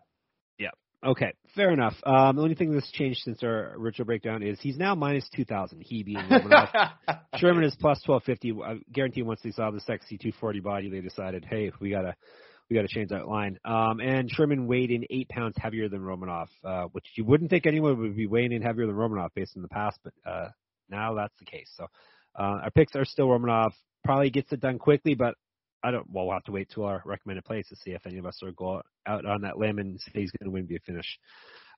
A: Yeah.
B: Okay, fair enough. Um, the only thing that's changed since our original breakdown is he's now minus two thousand. He being Romanoff. Sherman is plus twelve fifty. I guarantee once they saw the sexy two forty body, they decided, hey, we gotta we gotta change that line. Um, and Sherman weighed in eight pounds heavier than Romanoff, uh, which you wouldn't think anyone would be weighing in heavier than Romanoff based on the past, but uh, now that's the case. So uh, our picks are still Romanoff. Probably gets it done quickly, but I don't. Well, we'll have to wait till our recommended plays to see if any of us are go out on that limb and say he's going to win via finish.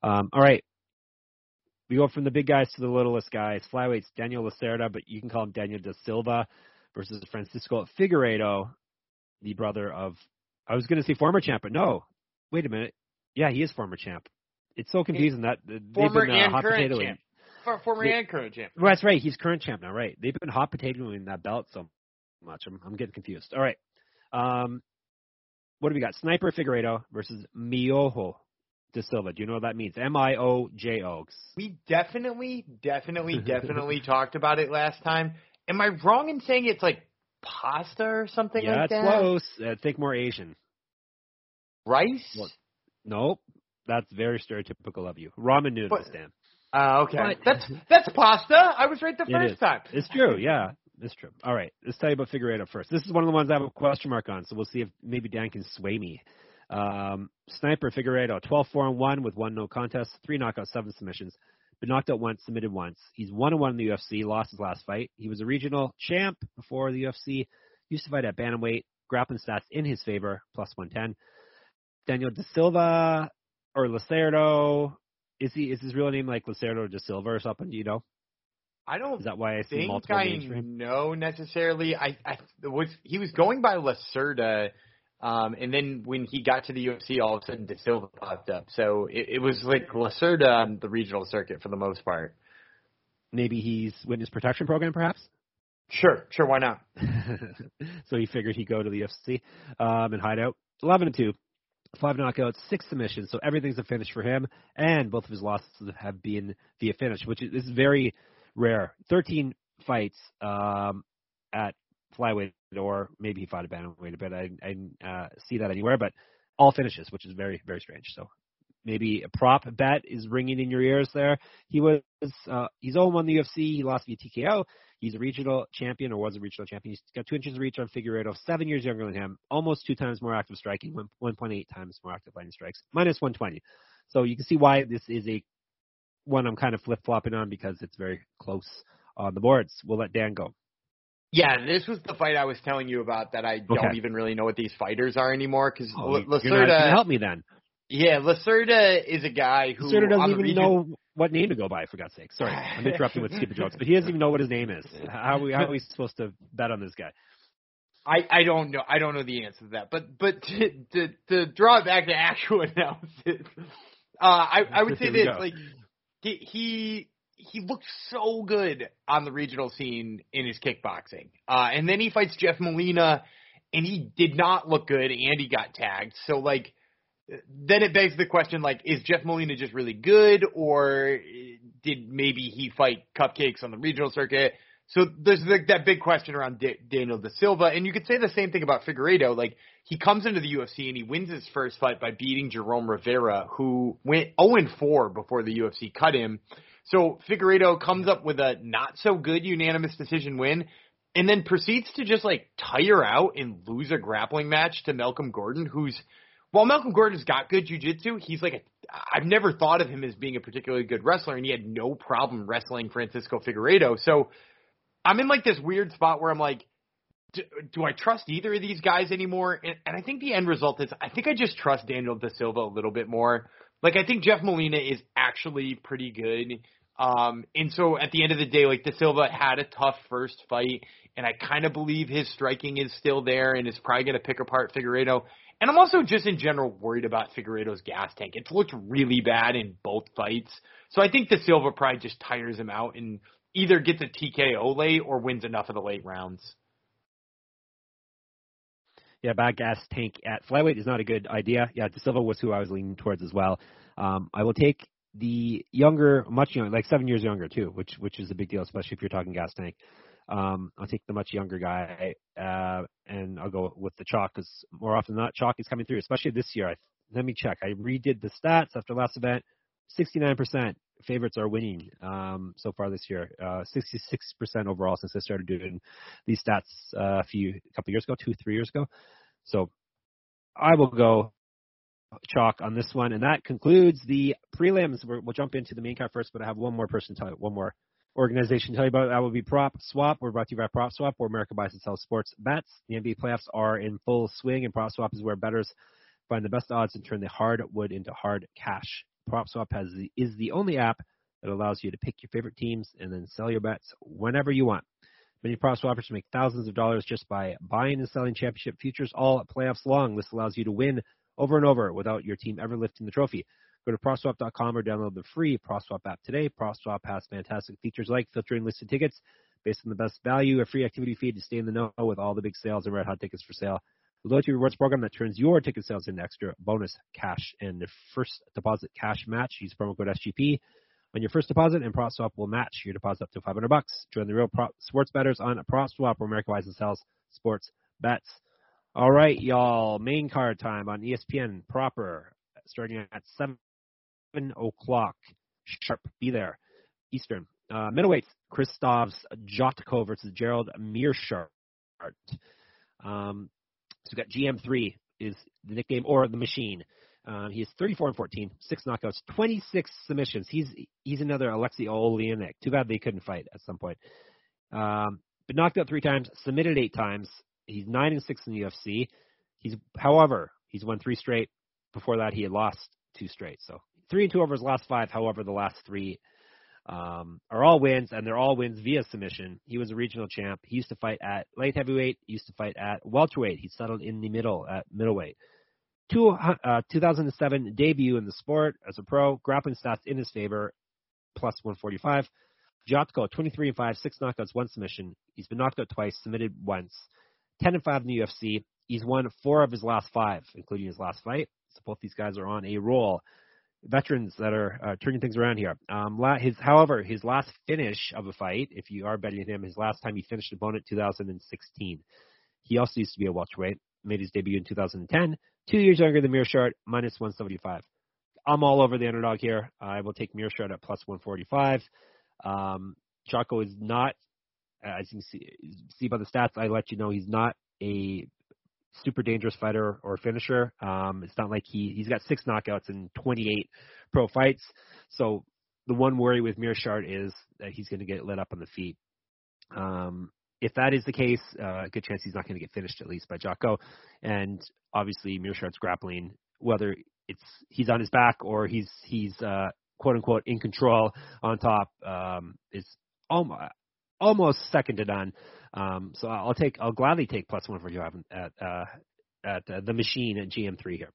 B: Um, all right, we go from the big guys to the littlest guys. Flyweights Daniel Lacerda, but you can call him Daniel da Silva versus Francisco Figueiredo, the brother of. I was going to say former champ, but no. Wait a minute. Yeah, he is former champ. It's so confusing that they've
A: Former
B: been uh,
A: and
B: hot
A: current
B: potato.
A: champ. For, former
B: They-
A: and current champ.
B: Well, that's right. He's current champ now, right? They've been hot potatoing that belt so much. I'm, I'm getting confused. All right. Um, what do we got? Sniper Figueiredo versus Miojo de Silva. Do you know what that means? M I O J O.
A: We definitely, definitely, definitely talked about it last time. Am I wrong in saying it's like pasta or something
B: Yeah,
A: like
B: it's close. Uh, think more Asian.
A: Rice?
B: Well, Nope. That's very stereotypical of you. Ramen noodles,
A: But-
B: Dan.
A: Uh, okay.
B: But-
A: That's that's pasta. I was right the first
B: is.
A: time.
B: It's true. Yeah, it's true. All right. Let's tell you about Figueiredo first. This is one of the ones I have a question mark on, so we'll see if maybe Dan can sway me. Um, Sniper Figueiredo, 12-4 and 1 with one no contest, three knockouts, seven submissions. Been knocked out once, submitted once. He's one and one in the UFC, lost his last fight. He was a regional champ before the UFC. Used to fight at bantamweight. Grappling stats in his favor, plus 110. Daniel De Silva or Lacerda. Is he is his real name like Lacerda De Silva or something? Do you know?
A: I don't
B: Is that why I see
A: think
B: multiple
A: I
B: names for him?
A: know necessarily. I, I was he was going by Lacerda, um, and then when he got to the UFC, all of a sudden De Silva popped up. So it, it was like Lacerda on the regional circuit for the most part.
B: Maybe he's witness protection program, perhaps.
A: Sure, sure, why not?
B: so he figured he'd go to the UFC um, and hide out. Eleven and two, five knockouts, six submissions. So everything's a finish for him, and both of his losses have been via finish, which is, very rare. Thirteen fights um, at flyweight, or maybe he fought a bantamweight a bit. I, I uh, see that anywhere, but all finishes, which is very very strange. So maybe a prop bet is ringing in your ears there. He was uh, he's 0 1 the UFC. He lost via TKO. He's a regional champion or was a regional champion. He's got two inches of reach on Figueiredo, seven years younger than him, almost two times more active striking, 1.8 times more active landing strikes, minus 120. So you can see why this is a one I'm kind of flip flopping on because it's very close on the boards. We'll let Dan go.
A: Yeah, this was the fight I was telling you about that I don't even really know what these fighters are anymore because
B: Oh, you- you're not gonna
A: Lacerda.
B: help me then.
A: Yeah, Lacerda is a guy who
B: Lacerda doesn't even
A: region-
B: know what name to go by, for God's sake. Sorry, I'm interrupting with stupid jokes, but he doesn't even know what his name is. How are we, how are we supposed to bet on this guy?
A: I, I don't know I don't know the answer to that, but but to to, to draw it back to actual analysis, uh, I I would say this
B: go.
A: like he he he looked so good on the regional scene in his kickboxing, uh, and then he fights Jeff Molina, and he did not look good, and he got tagged. So like then it begs the question like is Jeff Molina just really good or did maybe he fight cupcakes on the regional circuit? So there's the, that big question around Da- Daniel Da Silva, and you could say the same thing about Figueiredo. Like he comes into the UFC and he wins his first fight by beating Jerome Rivera, who went 0 4 before the UFC cut him. So Figueiredo comes up with a not so good unanimous decision win, and then proceeds to just like tire out and lose a grappling match to Malcolm Gordon, who's while Malcolm Gordon's got good jujitsu, he's like a, I've never thought of him as being a particularly good wrestler, and he had no problem wrestling Francisco Figueiredo. So I'm in like this weird spot where I'm like, do, do I trust either of these guys anymore? And, and I think the end result is I think I just trust Daniel Da Silva a little bit more. Like I think Jeff Molina is actually pretty good. Um, and so at the end of the day, like De Silva had a tough first fight, and I kind of believe his striking is still there and is probably going to pick apart Figueiredo. And I'm also just in general worried about Figueiredo's gas tank. It's looked really bad in both fights. So I think De Silva probably just tires him out and either gets a TKO late or wins enough of the late rounds.
B: Yeah, bad gas tank at flyweight is not a good idea. Yeah, De Silva was who I was leaning towards as well. Um, I will take the younger, much younger, like seven years younger too, which which is a big deal, especially if you're talking gas tank. Um, I'll take the much younger guy, uh, and I'll go with the chalk because more often than not, chalk is coming through, especially this year. I, let me check. I redid the stats after last event. 69% favorites are winning um, so far this year. Uh, 66% overall since I started doing these stats uh, a few a couple years ago, two three years ago. So I will go chalk on this one, and that concludes the prelims. we will jump into the main card first, but I have one more person to tell you, one more organization to tell you about. That will be Prop Swap. We're brought to you by Prop Swap, where America buys and sells sports bets. The NBA playoffs are in full swing, and Prop Swap is where bettors find the best odds and turn the hard wood into hard cash. Prop Swap has the, is the only app that allows you to pick your favorite teams and then sell your bets whenever you want. Many prop swappers make thousands of dollars just by buying and selling championship futures all at playoffs long. This allows you to win over and over without your team ever lifting the trophy. Go to PropSwap.com or download the free PropSwap app today. PropSwap has fantastic features like filtering listed tickets based on the best value, a free activity feed to stay in the know with all the big sales and red hot tickets for sale. The loyalty rewards program that turns your ticket sales into extra bonus cash and the first deposit cash match. Use promo code SGP on your first deposit, and PropSwap will match your deposit up to 500 bucks. Join the real prop sports bettors on PropSwap, where America buys and sells sports bets. All right, y'all. Main card time on ESPN proper, starting at 7 o'clock sharp. Be there. Eastern. Uh, middleweights, Krzysztof Jotko versus Gerald Meerschaert. Um, so we've got GM3 is the nickname or the machine. Um, he is 34 and 14, six knockouts, 26 submissions. He's he's another Alexei Oleinik. Too bad they couldn't fight at some point. Um, but knocked out three times, submitted eight times. He's nine and six in the UFC. He's however he's won three straight. Before that, he had lost two straight. So three and two over his last five. However, the last three um, are all wins, and they're all wins via submission. He was a regional champ. He used to fight at light heavyweight. He used to fight at welterweight. He settled in the middle at middleweight. Two, uh, 2007 debut in the sport as a pro. Grappling stats in his favor, plus 145. Jotko, 23 and 5, six knockouts, one submission. He's been knocked out twice, submitted once. 10 and 5 in the UFC. He's won four of his last five, including his last fight. So both these guys are on a roll veterans that are uh, turning things around here. Um, his, however, his last finish of a fight, if you are betting him, his last time he finished an opponent 2016. He also used to be a welterweight. Made his debut in 2010. Two years younger than Meerschaert, minus 175. I'm all over the underdog here. I will take Meerschaert at plus 145. Um, Chaco is not, as you can see, see by the stats, I let you know he's not a super dangerous fighter or finisher. Um, it's not like he he's got six knockouts in 28 pro fights. So the one worry with Meerschaert is that he's going to get lit up on the feet. Um, if that is the case, uh, good chance he's not going to get finished at least by Jocko. And obviously Meerschaert's grappling, whether it's he's on his back or he's he's uh, quote unquote in control on top, um, is almost almost second to none. Um, so I'll take, I'll gladly take plus one for you at uh, at uh, the machine at GM3 here.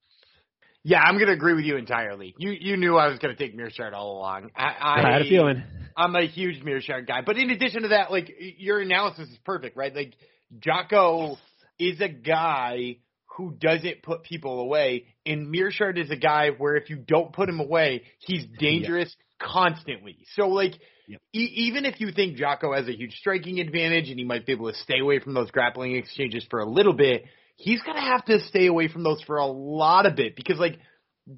A: Yeah, I'm gonna agree with you entirely. You you knew I was gonna take Meerschaert all along. I, I,
B: I had a feeling.
A: I'm a huge Meerschaert guy, but in addition to that, like your analysis is perfect, right? Like Jocko is a guy who doesn't put people away, and Meerschaert is a guy where if you don't put him away, he's dangerous yeah. constantly. So like Yep. E- even if you think Jocko has a huge striking advantage and he might be able to stay away from those grappling exchanges for a little bit, he's gonna have to stay away from those for a lot of bit because like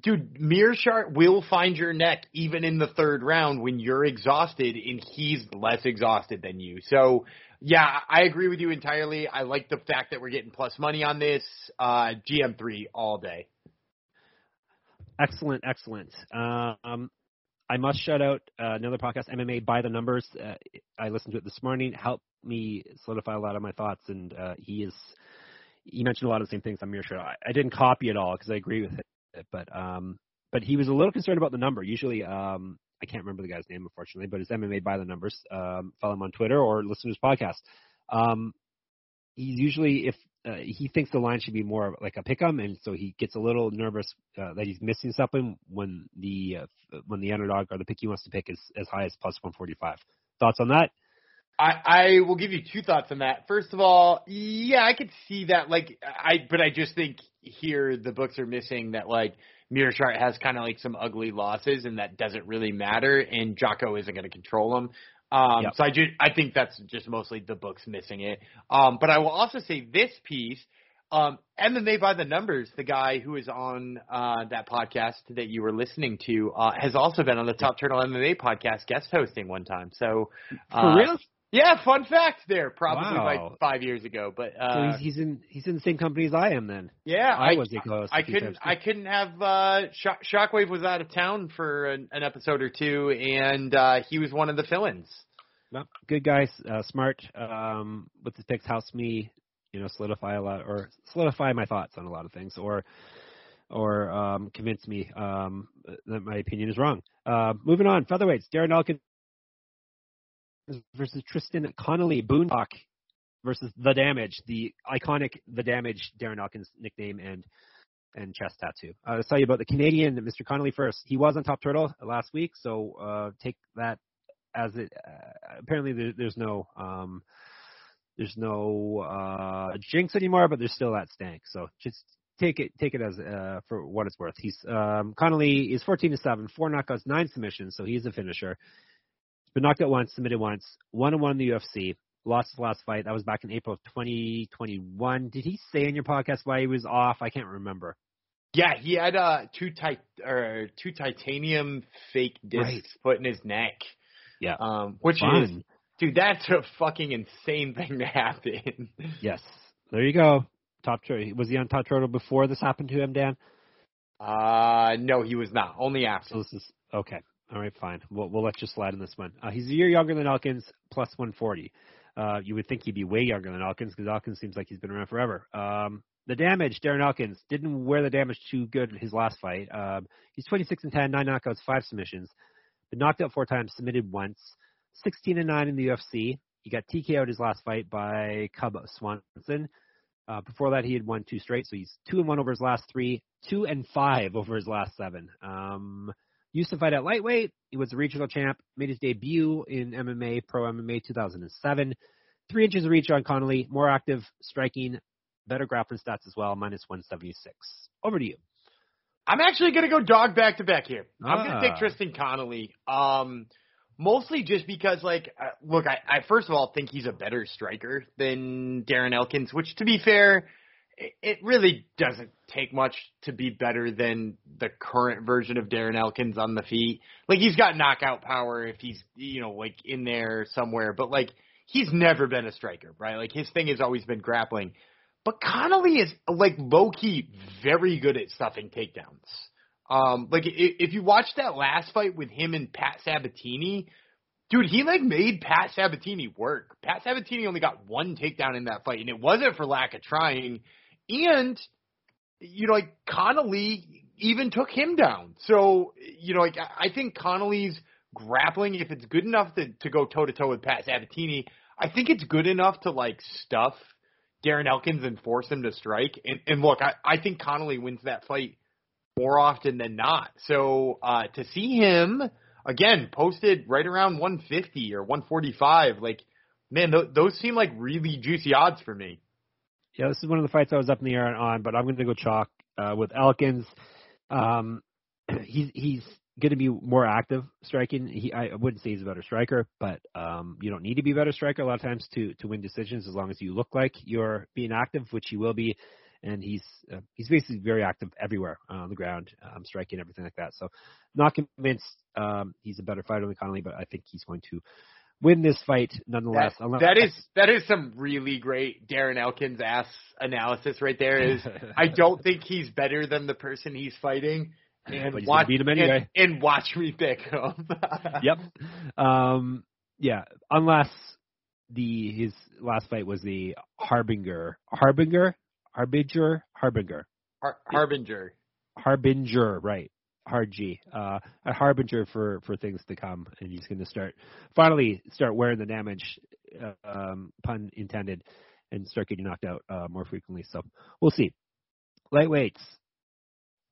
A: dude, Meerschaert will find your neck even in the third round when you're exhausted and he's less exhausted than you. So yeah, I agree with you entirely. I like the fact that we're getting plus money on this. Uh, GM3 all day.
B: Excellent, excellent. Um, I must shout out uh, another podcast, MMA by the Numbers. Uh, I listened to it this morning. Helped me solidify a lot of my thoughts, and uh, he is. He mentioned a lot of the same things. I'm sure I, I didn't copy it all because I agree with it, but um, but he was a little concerned about the number. Usually, um, I can't remember the guy's name unfortunately, but it's MMA by the numbers. Um, follow him on Twitter or listen to his podcast. Um, he's usually if uh, he thinks the line should be more like a pick'em, and so he gets a little nervous uh, that he's missing something when the uh, when the underdog or the pick he wants to pick is as high as plus 145. Thoughts on that?
A: I, I will give you two thoughts on that. First of all, yeah, I could see that. Like, I but I just think here the books are missing that like Meerschaert has kind of like some ugly losses, and that doesn't really matter. And Jocko isn't going to control him. Um,
B: Yep.
A: So I just I think that's just mostly the books missing it. Um, but I will also say this piece. Um, MMA by the numbers, the guy who is on uh, that podcast that you were listening to, uh, has also been on the Top Turtle MMA podcast guest hosting one time. So, uh,
B: For real?
A: Yeah, fun fact there. Probably
B: Wow.
A: like five years ago, but
B: So
A: uh,
B: he's, he's in he's in the same company as I am then.
A: yeah,
B: I
A: I,
B: was a co-host
A: I couldn't I couldn't have uh, Shock, Shockwave was out of town for an, an episode or two, and uh, he was one of the fill-ins.
B: Well, good guys, uh, smart. Um, with his picks, helps me, you know, solidify a lot or solidify my thoughts on a lot of things, or or um, convince me um, that my opinion is wrong. Uh, moving on, featherweights. Darren Elkins versus Tristan Connolly. Boondock versus The Damage, the iconic The Damage Darren Elkins nickname and and chest tattoo. Uh, I'll tell you about the Canadian, Mr. Connolly first. He was on Top Turtle last week, so uh, take that as it. Uh, apparently, there, there's no um, there's no uh, jinx anymore, but there's still that stank. So just take it take it as uh, for what it's worth. He's um, Connolly is 14 to seven, four knockouts, nine submissions, so he's a finisher. Been knocked out once, submitted once, one and one in the UFC. Lost his last fight. That was back in April of 2021. Did he say in your podcast why he was off? I can't remember.
A: Yeah, he had uh, two tit- or two titanium fake discs
B: Right.
A: put in his neck.
B: Yeah.
A: um, which is
B: Fun.
A: dude, that's a fucking insane thing to happen.
B: Yes. There you go. Top Turtle. Was he on Top Turtle before this happened to him, Dan?
A: Uh, no, he was not. Only after.
B: So this is okay. All right, fine. We'll we'll let you slide in this one. Uh, he's a year younger than Elkins, plus 140. Uh, you would think he'd be way younger than Elkins because Elkins seems like he's been around forever. Um, the damage, Darren Elkins didn't wear the damage too good in his last fight. Um, he's 26 and 10, nine knockouts, five submissions. Been knocked out four times, submitted once. 16 and nine in the UFC. He got TKO'd his last fight by Cub Swanson. Uh, before that, he had won two straight, so he's two and one over his last three, two and five over his last seven. Um, used to fight at lightweight. He was a regional champ. Made his debut in MMA, Pro MMA 2007. Three inches of reach on Connolly. More active striking, better grappling stats as well. Minus 176. Over to you.
A: I'm actually gonna go dog back to back here. I'm gonna
B: Ah.
A: take Tristan Connolly. Um, mostly just because, like, uh, look, I, I first of all think he's a better striker than Darren Elkins, which, to be fair, it, really doesn't take much to be better than the current version of Darren Elkins on the feet. Like, he's got knockout power if he's, you know, like in there somewhere, but like, he's never been a striker, right? Like, his thing has always been grappling. But Connolly is like low key very good at stuffing takedowns. Um, like if you watch that last fight with him and Pat Sabatini, dude, he like made Pat Sabatini work. Pat Sabatini only got one takedown in that fight, and it wasn't for lack of trying. And you know, like Connolly even took him down. So you know, like I think Connolly's grappling, if it's good enough to to go toe to toe with Pat Sabatini, I think it's good enough to like stuff Darren Elkins and force him to strike. And, and look, I, I think Connolly wins that fight more often than not. So uh, to see him again posted right around 150 or 145, like man, th- those seem like really juicy odds for me.
B: Yeah, this is one of the fights I was up in the air on, but I'm going to go chalk uh, with Elkins. Um, he's he's going to be more active striking. He I wouldn't say he's a better striker, but um, you don't need to be a better striker a lot of times to to win decisions as long as you look like you're being active, which he will be. And he's uh, he's basically very active everywhere uh, on the ground, um, striking everything like that. So, not convinced um, he's a better fighter than Connolly, but I think he's going to win this fight nonetheless.
A: That, that is that is some really great Darren Elkins ass analysis right there. Is I don't think he's better than the person he's fighting. And watch
B: beat him anyway.
A: and, and watch me pick him.
B: yep. Um, yeah, unless the his last fight was the Harbinger, Harbinger, Harbinger, Harbinger,
A: Har- Harbinger.
B: Harbinger, right? Hard G, uh, a harbinger for for things to come, and he's going to start finally start wearing the damage, uh, um, pun intended, and start getting knocked out uh, more frequently. So we'll see. Lightweights,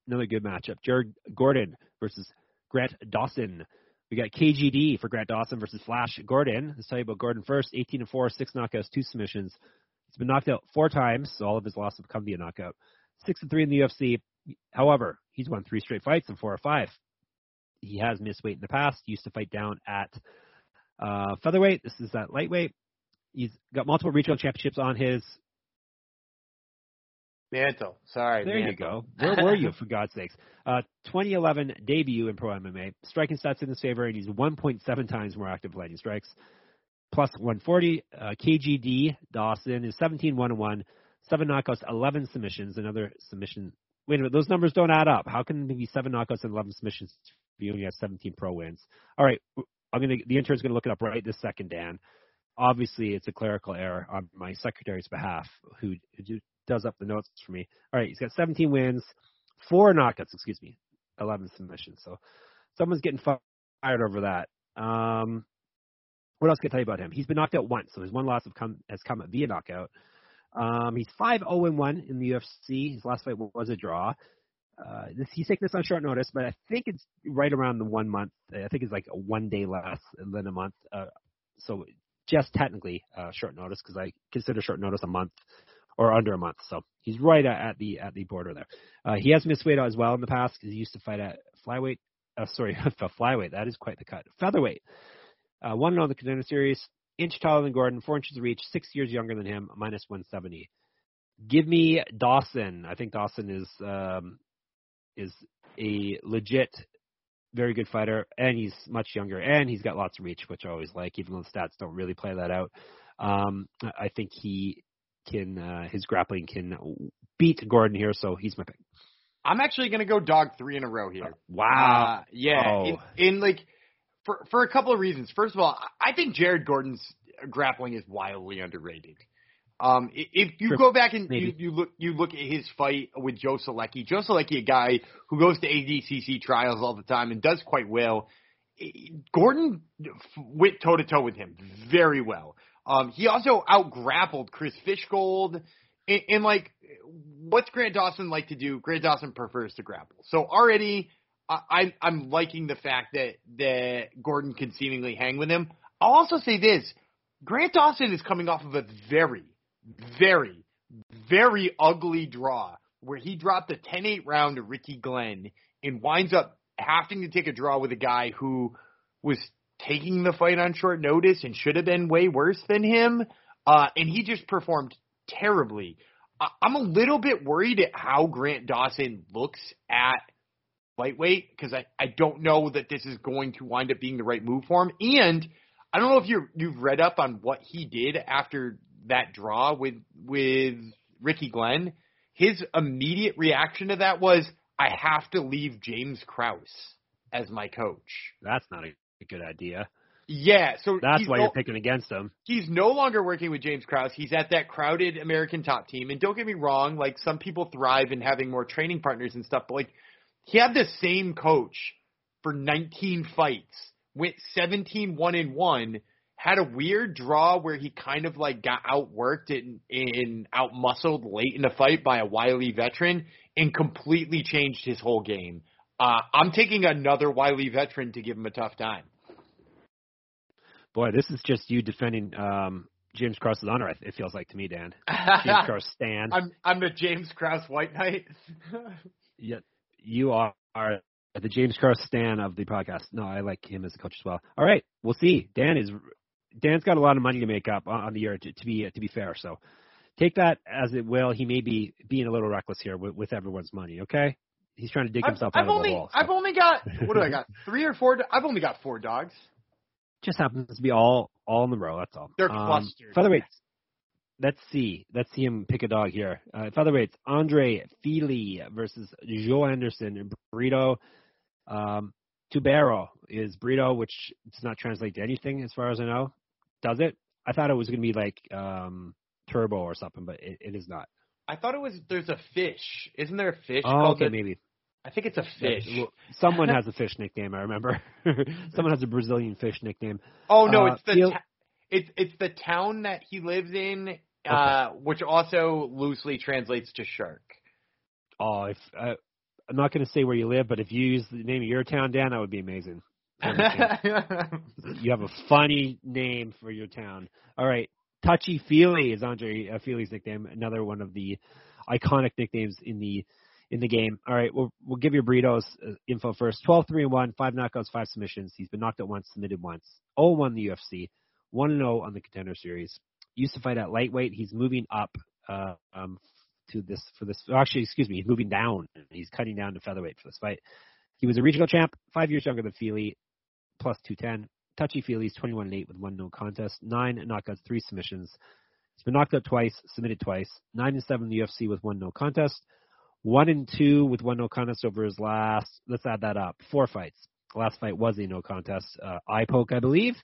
B: another good matchup. Jared Gordon versus Grant Dawson. We got KGD for Grant Dawson versus Flash Gordon. Let's tell you about Gordon first. 18 and 4, six knockouts, two submissions. He's been knocked out four times, so all of his losses have come via knockout. Six and three in the UFC. However, he's won three straight fights and four or five. He has missed weight in the past. He used to fight down at uh, featherweight. This is at lightweight. He's got multiple regional championships on his
A: Mantle. Sorry.
B: There
A: Mantle.
B: you go. Where were you, for God's sakes? Uh, 2011 debut in pro MMA. Striking stats in his favor, and he's 1.7 times more active landing strikes. Plus 140. Uh, KGD Dawson is 17 1 1, seven knockouts, 11 submissions. Another submission. Wait a minute, those numbers don't add up. How can there be seven knockouts and 11 submissions if you only have 17 pro wins? All right, I'm gonna. The intern's gonna look it up right this second, Dan. Obviously, it's a clerical error on my secretary's behalf, who, who does up the notes for me. All right, he's got 17 wins, four knockouts, excuse me, 11 submissions. So someone's getting fired over that. Um, what else can I tell you about him? He's been knocked out once, so his one loss come, has come via knockout. Um, he's 5 0 1 in the UFC. His last fight was a draw. Uh, this, he's taking this on short notice, but I think it's right around the one month. I think it's like a one day less than a month. Uh, so just technically uh, short notice because I consider short notice a month or under a month. So he's right at the at the border there. Uh, he has missed weight as well in the past because he used to fight at flyweight. Uh, sorry, flyweight. That is quite the cut. Featherweight. Uh, one on the contender series. Inch taller than Gordon, four inches of reach, six years younger than him, minus 170. Give me Dawson. I think Dawson is um, is a legit, very good fighter, and he's much younger, and he's got lots of reach, which I always like, even though the stats don't really play that out. Um, I think he can uh, his grappling can beat Gordon here, so he's my pick.
A: I'm actually going to go dog three in a row here.
B: Wow.
A: Uh, yeah.
B: Oh.
A: In, in like for for a couple of reasons. First of all, I think Jared Gordon's grappling is wildly underrated. Um, if you go back and you, you look you look at his fight with Joe Solecki, Joe Solecki, a guy who goes to ADCC trials all the time and does quite well. Gordon went toe to toe with him very well. Um, he also out grappled Chris Fishgold. And, and like, what's Grant Dawson like to do? Grant Dawson prefers to grapple. So already, I, I'm liking the fact that that Gordon can seemingly hang with him. I'll also say this: Grant Dawson is coming off of a very, very, very ugly draw where he dropped a 10-8 round to Ricky Glenn and winds up having to take a draw with a guy who was taking the fight on short notice and should have been way worse than him. Uh, and he just performed terribly. I- I'm a little bit worried at how Grant Dawson looks at lightweight because I, I don't know that this is going to wind up being the right move for him. And I don't know if you you've read up on what he did after that draw with with Ricky Glenn. His immediate reaction to that was, "I have to leave James Krause as my coach."
B: That's not a, a good idea.
A: Yeah, so
B: That's why
A: no,
B: you're picking against him.
A: he's no longer working with James Krause. He's at that crowded American top team. And don't get me wrong, like some people thrive in having more training partners and stuff, but like he had the same coach for 19 fights, went 17 1 and 1, had a weird draw where he kind of like got outworked and, and outmuscled late in the fight by a wily veteran and completely changed his whole game. Uh, I'm taking another wily veteran to give him a tough time.
B: Boy, this is just you defending um, James Krause's honor. It feels like to me, Dan. James Krause stand.
A: I'm I'm the James Krause White Knight.
B: Yeah, you are, the James Krause stan of the podcast. No, I like him as a coach as well. All right, we'll see. Dan is Dan's got a lot of money to make up on, the year to, to be to be fair. So take that as it will. He may be being a little reckless here with, with everyone's money. Okay, he's trying to dig
A: I've,
B: himself
A: I've
B: out of
A: only
B: the hole.
A: I've only got what do I got? Three or four? I've only got four dogs.
B: just happens to be all all in the row. That's all.
A: They're
B: Um,
A: clustered.
B: Featherweights. Let's see. Let's see him pick a dog here. Uh, featherweights. Andre Fili versus Joe Anderson and Burrito. Um, Tubero is Burrito, which does not translate to anything as far as I know. Does it? I thought it was going to be like um, Turbo or something, but it, it is not.
A: I thought it was there's a fish. Isn't there a fish
B: Oh,
A: called
B: okay,
A: the,
B: maybe.
A: I think it's a fish.
B: Someone has a fish nickname. I remember. someone has a Brazilian fish nickname.
A: Oh no,
B: Uh,
A: it's the
B: Feel-
A: ta- it's it's the town that he lives in, uh, which also loosely translates to shark.
B: Oh, if uh, I'm not going to say where you live, but if you use the name of your town, Dan, that would be amazing. You have a funny name for your town. All right, Touchy Fili is Andre uh, Fili's nickname. Another one of the iconic nicknames in the in the game. All right, we'll we'll give you Burritos uh, info first. 12 3 and 1, five knockouts, five submissions. He's been knocked out once, submitted once. 0 1 in the UFC, 1 0 on the Contender Series. Used to fight at lightweight. He's moving up uh, um, to this for this. Actually, excuse me, he's moving down. He's cutting down to featherweight for this fight. He was a regional champ, five years younger than Fili, plus 210. Touchy Fili's 21 and 8 with one no contest, nine knockouts, three submissions. He's been knocked out twice, submitted twice, nine and seven in the UFC with one no contest, one and two with one no contest over his last. Let's add that up. Four fights. The last fight was a no contest, uh, eye poke, I believe.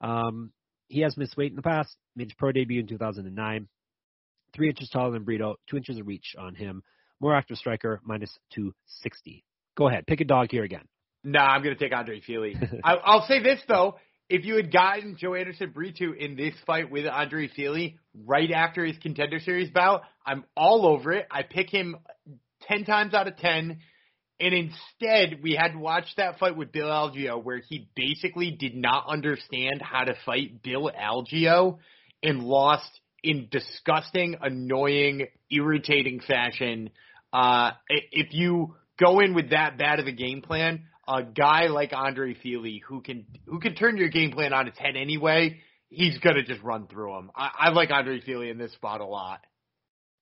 B: Um, he has missed weight in the past. Made his pro debut in 2009. Three inches taller than Brito, two inches of reach on him. More active striker, minus 260. Go ahead, pick a dog here again.
A: Nah, I'm gonna take Andre Fili. I, I'll say this though: if you had gotten Joanderson Brito in this fight with Andre Fili right after his contender series bout, I'm all over it. I pick him ten times out of ten. And instead, we had watched that fight with Bill Algeo, where he basically did not understand how to fight Bill Algeo and lost in disgusting, annoying, irritating fashion. Uh, if you go in with that bad of a game plan, a guy like Andre Fili, who can who can turn your game plan on its head anyway, he's gonna just run through him. I, I like Andre Fili in this spot a lot.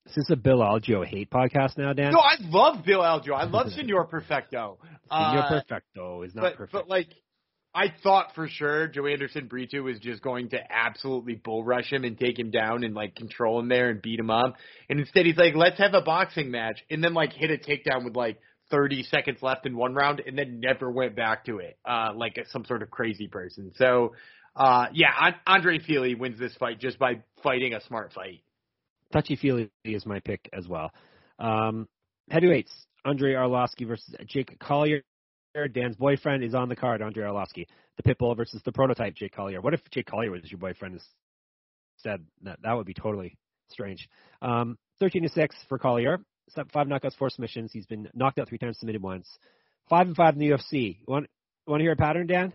B: Is this a Bill Algeo hate podcast now, Dan?
A: No, I love Bill Algeo. I love Senor Perfecto.
B: Senor
A: Uh,
B: Perfecto is not
A: but,
B: perfect.
A: But like, I thought for sure Joanderson Brito was just going to absolutely bull rush him and take him down and like control him there and beat him up. And instead he's like, let's have a boxing match, and then like hit a takedown with like 30 seconds left in one round, and then never went back to it, uh, like some sort of crazy person. So, uh, yeah, An- Andre Fili wins this fight just by fighting a smart fight.
B: Touchy Fili is my pick as well. Um, heavyweights: Andre Arlovski versus Jake Collier. Dan's boyfriend is on the card. Andre Arlovski, the pitbull versus the prototype Jake Collier. What if Jake Collier was your boyfriend instead? That that would be totally strange. Um, Thirteen to six for Collier. Five knockouts, four submissions. He's been knocked out three times, submitted once. Five and five in the UFC. Want want to hear a pattern, Dan?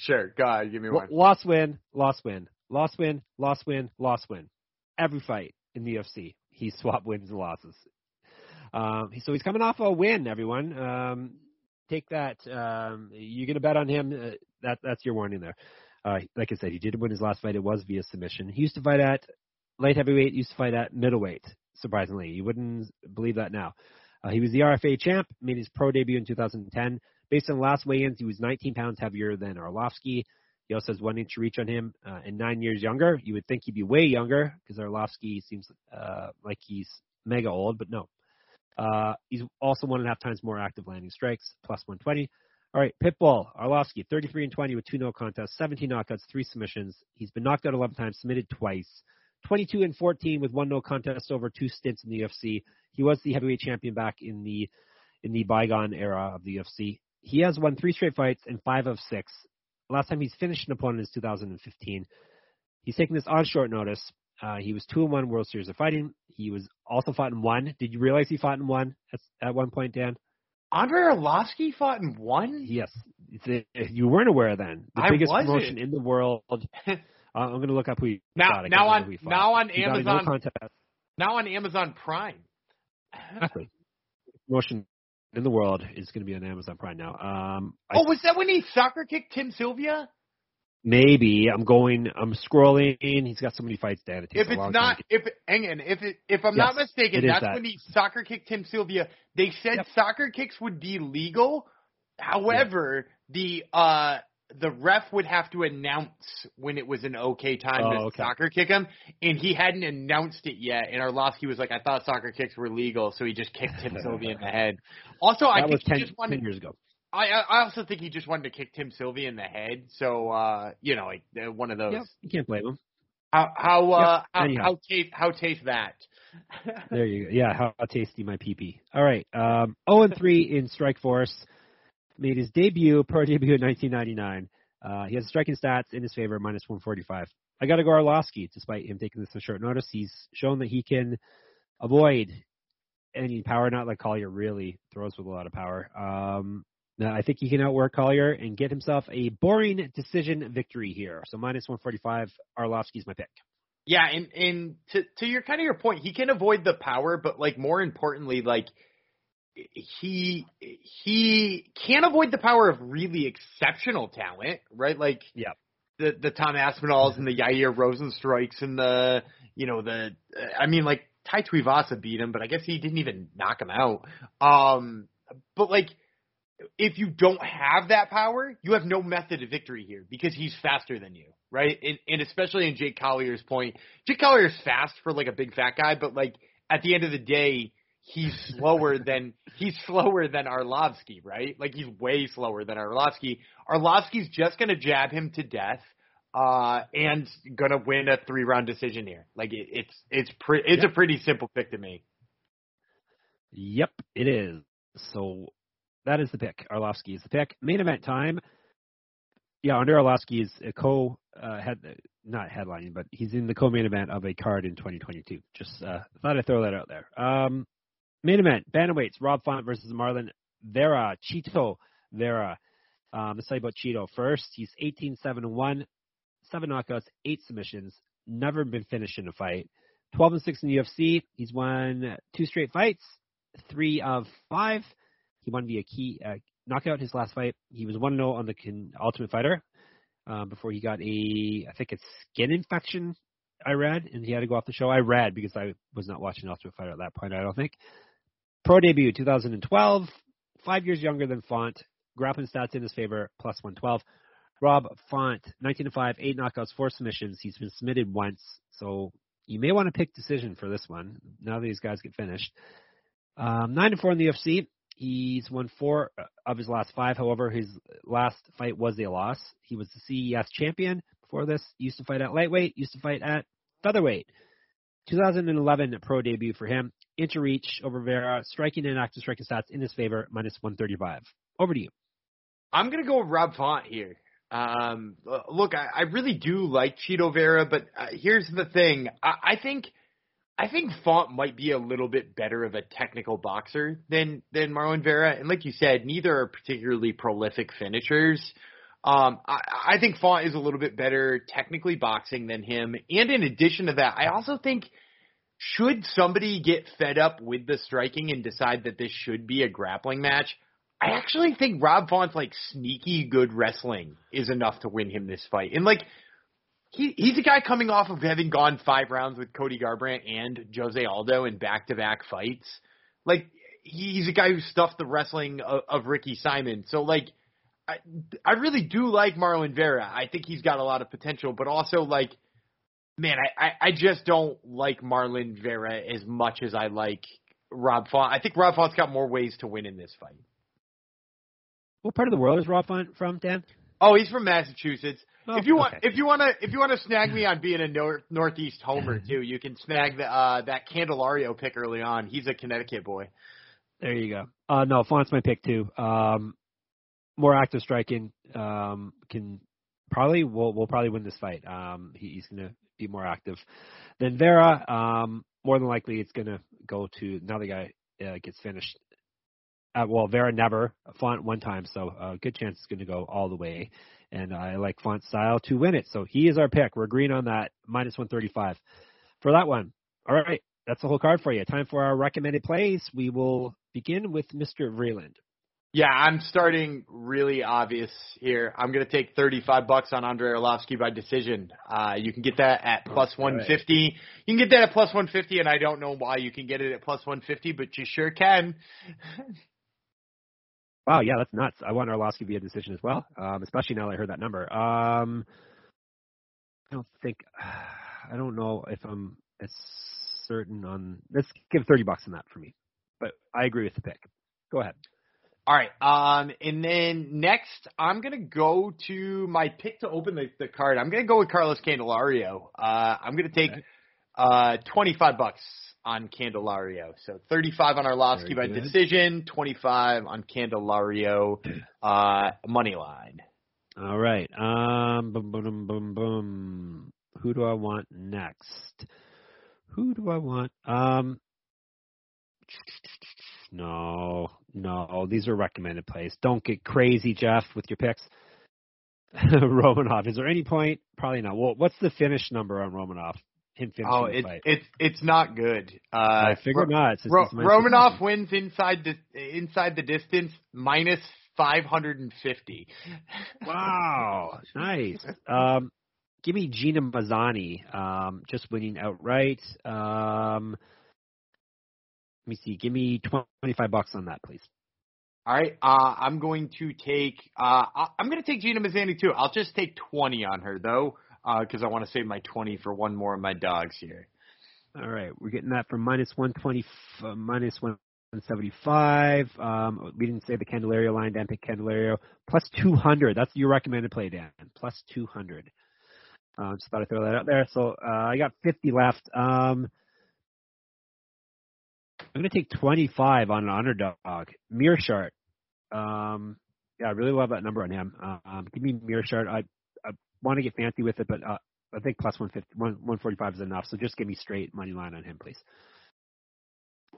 A: sure, God, give me one.
B: Loss win, loss win, loss win, loss win, loss win. Every fight in the UFC, he swapped wins and losses. Um, so he's coming off a win, everyone. Um, take that. Um, you're gonna bet on him. Uh, that that's your warning there. Uh, like I said, he did win his last fight. It was via submission. He used to fight at light heavyweight. Used to fight at middleweight. Surprisingly, you wouldn't believe that now. Uh, he was the RFA champ. Made his pro debut in 2010. Based on last weigh-ins, he was 19 pounds heavier than Arlovski. He also has one inch reach on him uh, and nine years younger. You would think he'd be way younger because Arlovski seems uh, like he's mega old, but no. Uh, he's also one and a half times more active landing strikes, plus 120. All right, Pitbull, Arlovski, 33 and 20 with two no contests, 17 knockouts, three submissions. He's been knocked out 11 times, submitted twice. 22 and 14 with one no contest over two stints in the UFC. He was the heavyweight champion back in the in the bygone era of the UFC. He has won three straight fights and five of six. Last time he's finished an opponent is 2015. He's taking this on short notice. Uh, he was two and one World Series of Fighting. He was also fought in one. Did you realize he fought in one at, at one point, Dan?
A: Andre Arlovski fought in one.
B: Yes. A- you weren't aware then. The
A: I
B: biggest
A: wasn't.
B: promotion in the world. Uh, I'm going to look up who he
A: Now,
B: fought.
A: Now on
B: fought.
A: now on
B: He no
A: Amazon,
B: contest.
A: now on Amazon Prime.
B: Exactly. Promotion in the world is going to be on Amazon Prime now. Um, I
A: Oh, was that when he soccer kicked Tim Sylvia?
B: Maybe I'm going. I'm scrolling. He's got so many fights, Dan. It
A: If it's not,
B: time.
A: if hang on, if it, if I'm
B: Yes,
A: not mistaken, that's
B: that.
A: when he soccer kicked Tim Sylvia. They said
B: Yep.
A: soccer kicks would be legal. However, the uh the ref would have to announce when it was an okay time
B: Oh,
A: to
B: okay.
A: soccer kick him, and he hadn't announced it yet. And Arlovski was like, "I thought soccer kicks were legal," so he just kicked Tim Sylvia in the head. Also, I think
B: was 10,
A: he just wanted
B: 10 years ago.
A: I I also think he just wanted to kick Tim Sylvia in the head. So uh, you know, like uh, one of those.
B: Yep, you can't blame him.
A: How how uh
B: Yep,
A: how, how taste how taste that?
B: There you go. Yeah, how, how tasty my pee pee. All right. Um, 0 and 3 in Strikeforce. Made his debut, pro debut in 1999. Uh, he has striking stats in his favor, minus 145. I got to go Arlovski, despite him taking this on short notice. He's shown that he can avoid any power, not like Collier really throws with a lot of power. Um, I think he can outwork Collier and get himself a boring decision victory here. So minus 145, Arlovski's my pick.
A: Yeah, and and to to your kind of your point, he can avoid the power, but like more importantly, like he he can't avoid the power of really exceptional talent, right? Like
B: Yeah.
A: the the Tom Aspinalls and the Yair Rozenstruiks and the you know the I mean like Tai Tuivasa beat him, but I guess he didn't even knock him out. Um, but like if you don't have that power, you have no method of victory here because he's faster than you, right? And, and especially in Jake Collier's point, Jake Collier's fast for like a big fat guy, but like at the end of the day, he's slower than he's slower than Arlovski, right? Like he's way slower than Arlovski. Arlovski's just gonna jab him to death, uh, and gonna win a three round decision here. Like it, it's it's pre- it's a pretty simple pick to me.
B: Yep, it is. So that is the pick. Arlovski is the pick. Main event time. Yeah, Andre Arlovski is a co uh, head not headlining, but he's in the co-main event of a card in 2022. Just uh, thought I'd throw that out there. Um, main event: bantamweights Rob Font versus Marlon Vera. Chito Vera. Um, let's you about Chito first. He's 18 7 1, seven knockouts, eight submissions, never been finished in a fight. 12 and 6 in the UFC. He's won two straight fights, three of five. He won via key uh, knockout his last fight. He was 1 0 on the con- Ultimate Fighter um, before he got a, I think it's skin infection, I read, and he had to go off the show. I read because I was not watching Ultimate Fighter at that point, I don't think. Pro debut 2012, five years younger than Font. Grappling stats in his favor, plus 112. Rob Font, 19 to 5, eight knockouts, four submissions. He's been submitted once, so you may want to pick decision for this one now these guys get finished. Um, 9 to 4 in the UFC. He's won four of his last five. However, his last fight was a loss. He was the CES champion before this. Used to fight at lightweight. Used to fight at featherweight. 2011 pro debut for him. Inch reach over Vera. Striking and active striking stats in his favor. Minus 135. Over to you.
A: I'm gonna go with Rob Font here. Um, look, I, I really do like Chito Vera, but uh, here's the thing. I, I think I think Font might be a little bit better of a technical boxer than than Marlon Vera, and like you said, neither are particularly prolific finishers. Um, I, I think Font is a little bit better technically boxing than him, and in addition to that, I also think should somebody get fed up with the striking and decide that this should be a grappling match, I actually think Rob Font's like sneaky good wrestling is enough to win him this fight. And like he he's a guy coming off of having gone five rounds with Cody Garbrandt and Jose Aldo in back to back fights. Like he's a guy who stuffed the wrestling of, of Ricky Simon. So like I I really do like Marlon Vera. I think he's got a lot of potential, but also like man, I, I, I just don't like Marlon Vera as much as I like Rob Font. I think Rob Font's got more ways to win in this fight.
B: What part of the world is Rob Font from, Dan?
A: Oh, he's from Massachusetts.
B: Oh,
A: if you want,
B: okay.
A: if you want to, if you want to snag me on being a nor- Northeast homer too, you can snag the uh, that Candelario pick early on. He's a Connecticut boy.
B: There you go. Uh, no, Font's my pick too. Um, more active striking. Um, can probably will will probably win this fight. Um, he, he's going to be more active than Vera. Um, more than likely, it's going to go to another guy uh, gets finished. Uh, well, Vera never, Font one time, so uh, good chance it's going to go all the way. And I like Font style to win it, so he is our pick. We're agreeing on that minus 135 for that one. All right, that's the whole card for you. Time for our recommended plays. We will begin with Mr. Vreeland.
A: Yeah, I'm starting really obvious here. I'm going to take 35 bucks on Andre Arlovski by decision. Uh, you can get that at plus 150. You can get that at plus 150, and I don't know why you can get it at plus 150, but you sure can.
B: Wow, yeah, that's nuts. I want Arlovski to be a decision as well, um, especially now that I heard that number. Um, I don't think, I don't know if I'm as certain on. Let's give 30 bucks on that for me. But I agree with the pick. Go ahead.
A: All right. Um, and then next, I'm gonna go to my pick to open the, the card. I'm gonna go with Carlos Candelario. Uh, I'm gonna take
B: Okay.
A: uh 25 bucks on Candelario. So 35 on Arlovski by
B: good.
A: decision, 25 on Candelario uh money line.
B: All right. Um, boom, boom, boom, boom, boom. Who do I want next? Who do I want? Um, no, no. These are recommended plays. Don't get crazy, Jeff, with your picks. Romanov. Is there any point? Probably not. Well, what's the finish number on Romanov? Him finishing
A: Oh, it's it's it's not good. Uh,
B: I figured
A: Ro-
B: not. It's,
A: Ro- Romanov wins inside the inside the distance minus 550.
B: Wow, nice. Um, give me Gina Mazany, um, just winning outright. Um, let me see. Give me twenty-five bucks on that, please.
A: All right, uh, I'm going to take. Uh, I'm going to take Gina Mazany too. I'll just take 20 on her though, because I want to save my 20 for one more of my dogs here.
B: All right, we're getting that from minus one twenty, uh, minus one seventy-five. Um, we didn't say the Candelario line. Dan picked Candelario plus two hundred. That's your recommended play, Dan. Plus two hundred. Um, just thought I'd throw that out there. So uh, I got fifty left. Um, I'm gonna take 25 on an underdog. Meerschaert. Um, yeah, I really love that number on him. Um, give me Meerschaert. I I want to get fancy with it, but uh, I think plus 150, 145 is enough. So just give me straight money line on him, please.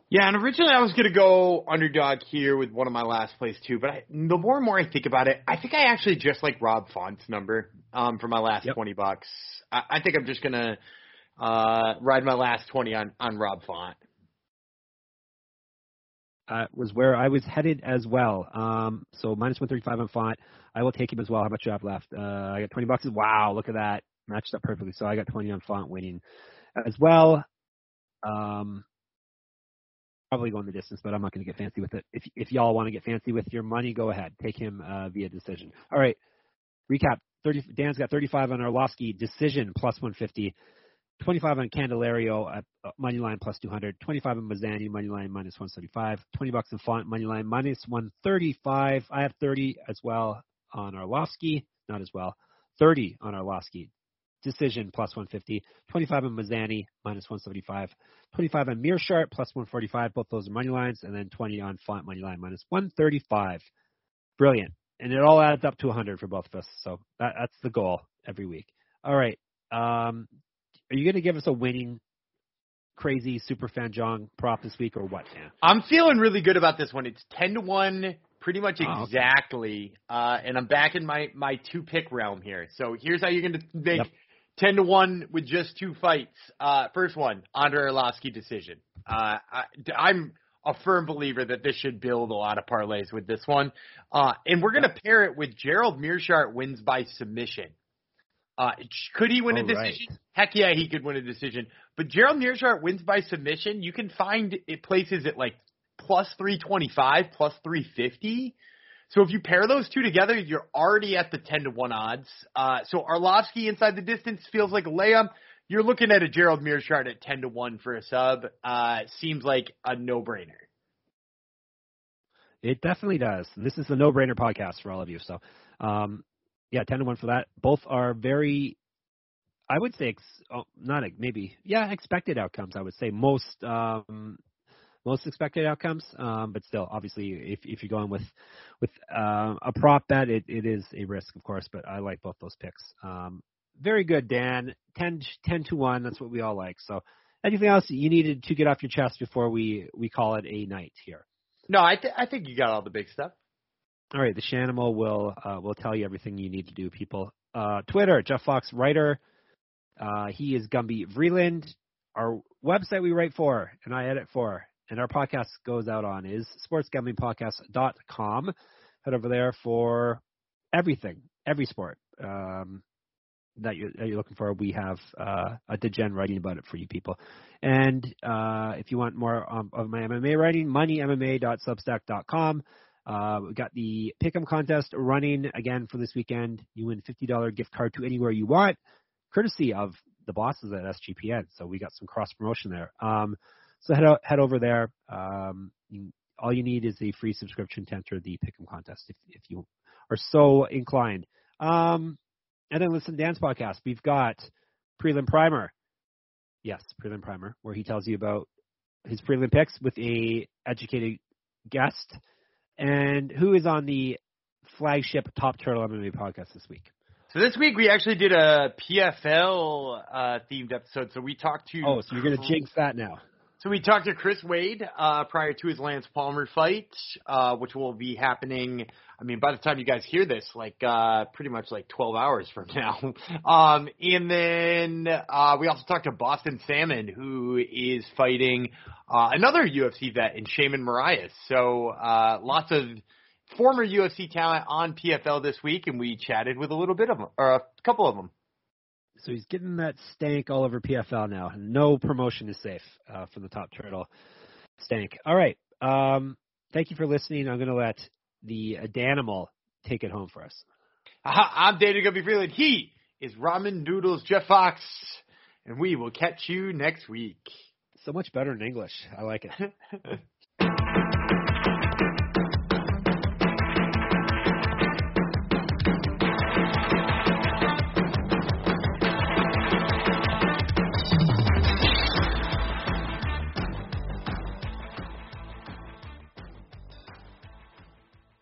A: Yeah, and originally I was going to go underdog here with one of my last plays too, but I, the more and more I think about it, I think I actually just like Rob Font's number um, for my last
B: Yep.
A: 20 bucks. I, I think I'm just going to uh, ride my last 20 on on Rob Font.
B: Uh, was where I was headed as well. Um, so minus 135 on font. I will take him as well. How much do I have left? Uh, I got 20 bucks. Wow, look at that. Matched up perfectly. So I got 20 on font winning as well. Um, probably going the distance, but I'm not going to get fancy with it. If if y'all want to get fancy with your money, go ahead. Take him uh, via decision. All right. Recap. 30. Dan's got 35 on Arlovski decision plus 150. 25 on Candelario at uh, money line plus 200. 25 on Mazany money line minus 175. 20 bucks in Font money line minus 135. I have 30 as well on Arlovski, not as well. 30 on Arlovski. Decision plus 150. 25 on Mazany minus 175. 25 on Meerschaert plus 145. Both those are money lines, and then 20 on Font money line minus 135. Brilliant, and it all adds up to 100 for both of us. So that, that's the goal every week. All right. Um, are you going to give us a winning, crazy super fan Jong prop this week or what, Dan?
A: I'm feeling really good about this one. It's 10 to 1, pretty much
B: Oh, okay.
A: exactly. Uh, and I'm back in my, my two pick realm here. So here's how you're going to make
B: Yep.
A: 10 to 1 with just two fights. Uh, first one, Andre Arlovski decision. Uh, I, I'm a firm believer that this should build a lot of parlays with this one. Uh, and we're going to pair it with Gerald Meerschaert wins by submission. Uh, could he win a
B: Oh, right.
A: decision? Heck yeah, he could win a decision. But Gerald Meerschaert wins by submission. You can find it places at like plus 325, plus 350. So if you pair those two together, you're already at the 10 to 1 odds. Uh, so Arlovski inside the distance feels like a layup. You're looking at a Gerald Meerschaert at 10 to 1 for a sub. Uh, seems like a no-brainer.
B: It definitely does. This is the no-brainer podcast for all of you. So, um, yeah, ten to one for that. Both are very, I would say, ex, oh, not maybe, yeah, expected outcomes. I would say most, um, most expected outcomes. Um, but still, obviously, if if you're going with with uh, a prop bet, it, it is a risk, of course. But I like both those picks. Um, very good, Dan. 10, 10 to one. That's what we all like. So, anything else you needed to get off your chest before we we call it a night here?
A: No, I, th- I think you got all the big stuff.
B: All right, the Shanimal will uh, will tell you everything you need to do, people. Uh, Twitter, Jeff Fox writer. Uh, he is Gumby Vreeland. Our website we write for and I edit for, and our podcast goes out on is sportsgamblingpodcast.com. Head over there for everything, every sport um, that, you're, that you're looking for. We have uh, a degen writing about it for you people. And uh, if you want more um, of my MMA writing, moneymma.substack.com. Uh, we got the Pick'em contest running again for this weekend. You win $50 gift card to anywhere you want, courtesy of the bosses at SGPN. So we got some cross promotion there. Um, so head o- head over there. Um, all you need is a free subscription to enter the Pick'em contest if if you are so inclined. Um, and then listen to Dan's podcast. We've got Prelim Primer. Yes, Prelim Primer, where he tells you about his prelim picks with a educated guest. And who is on the flagship Top Turtle MMA podcast this week?
A: So this week we actually did a PFL uh, themed episode. So we talked to.
B: Oh, so you're gonna jinx that now?
A: So we talked to Chris Wade uh, prior to his Lance Palmer fight, uh, which will be happening. I mean, by the time you guys hear this, like uh, pretty much like 12 hours from now. Um, and then uh, we also talked to Boston Salmon, who is fighting uh, another UFC vet in Sheymon Moraes. So uh, lots of former UFC talent on PFL this week, and we chatted with a little bit of them, or a couple of them.
B: So he's getting that stank all over PFL now. No promotion is safe uh, from the top turtle stank. All right. Um, thank you for listening. I'm going to let the Danimal take it home for us.
A: I'm David Guppy Vreeland. He is Ramen Noodles Jeff Fox, and we will catch you next week.
B: So much better in English. I like it.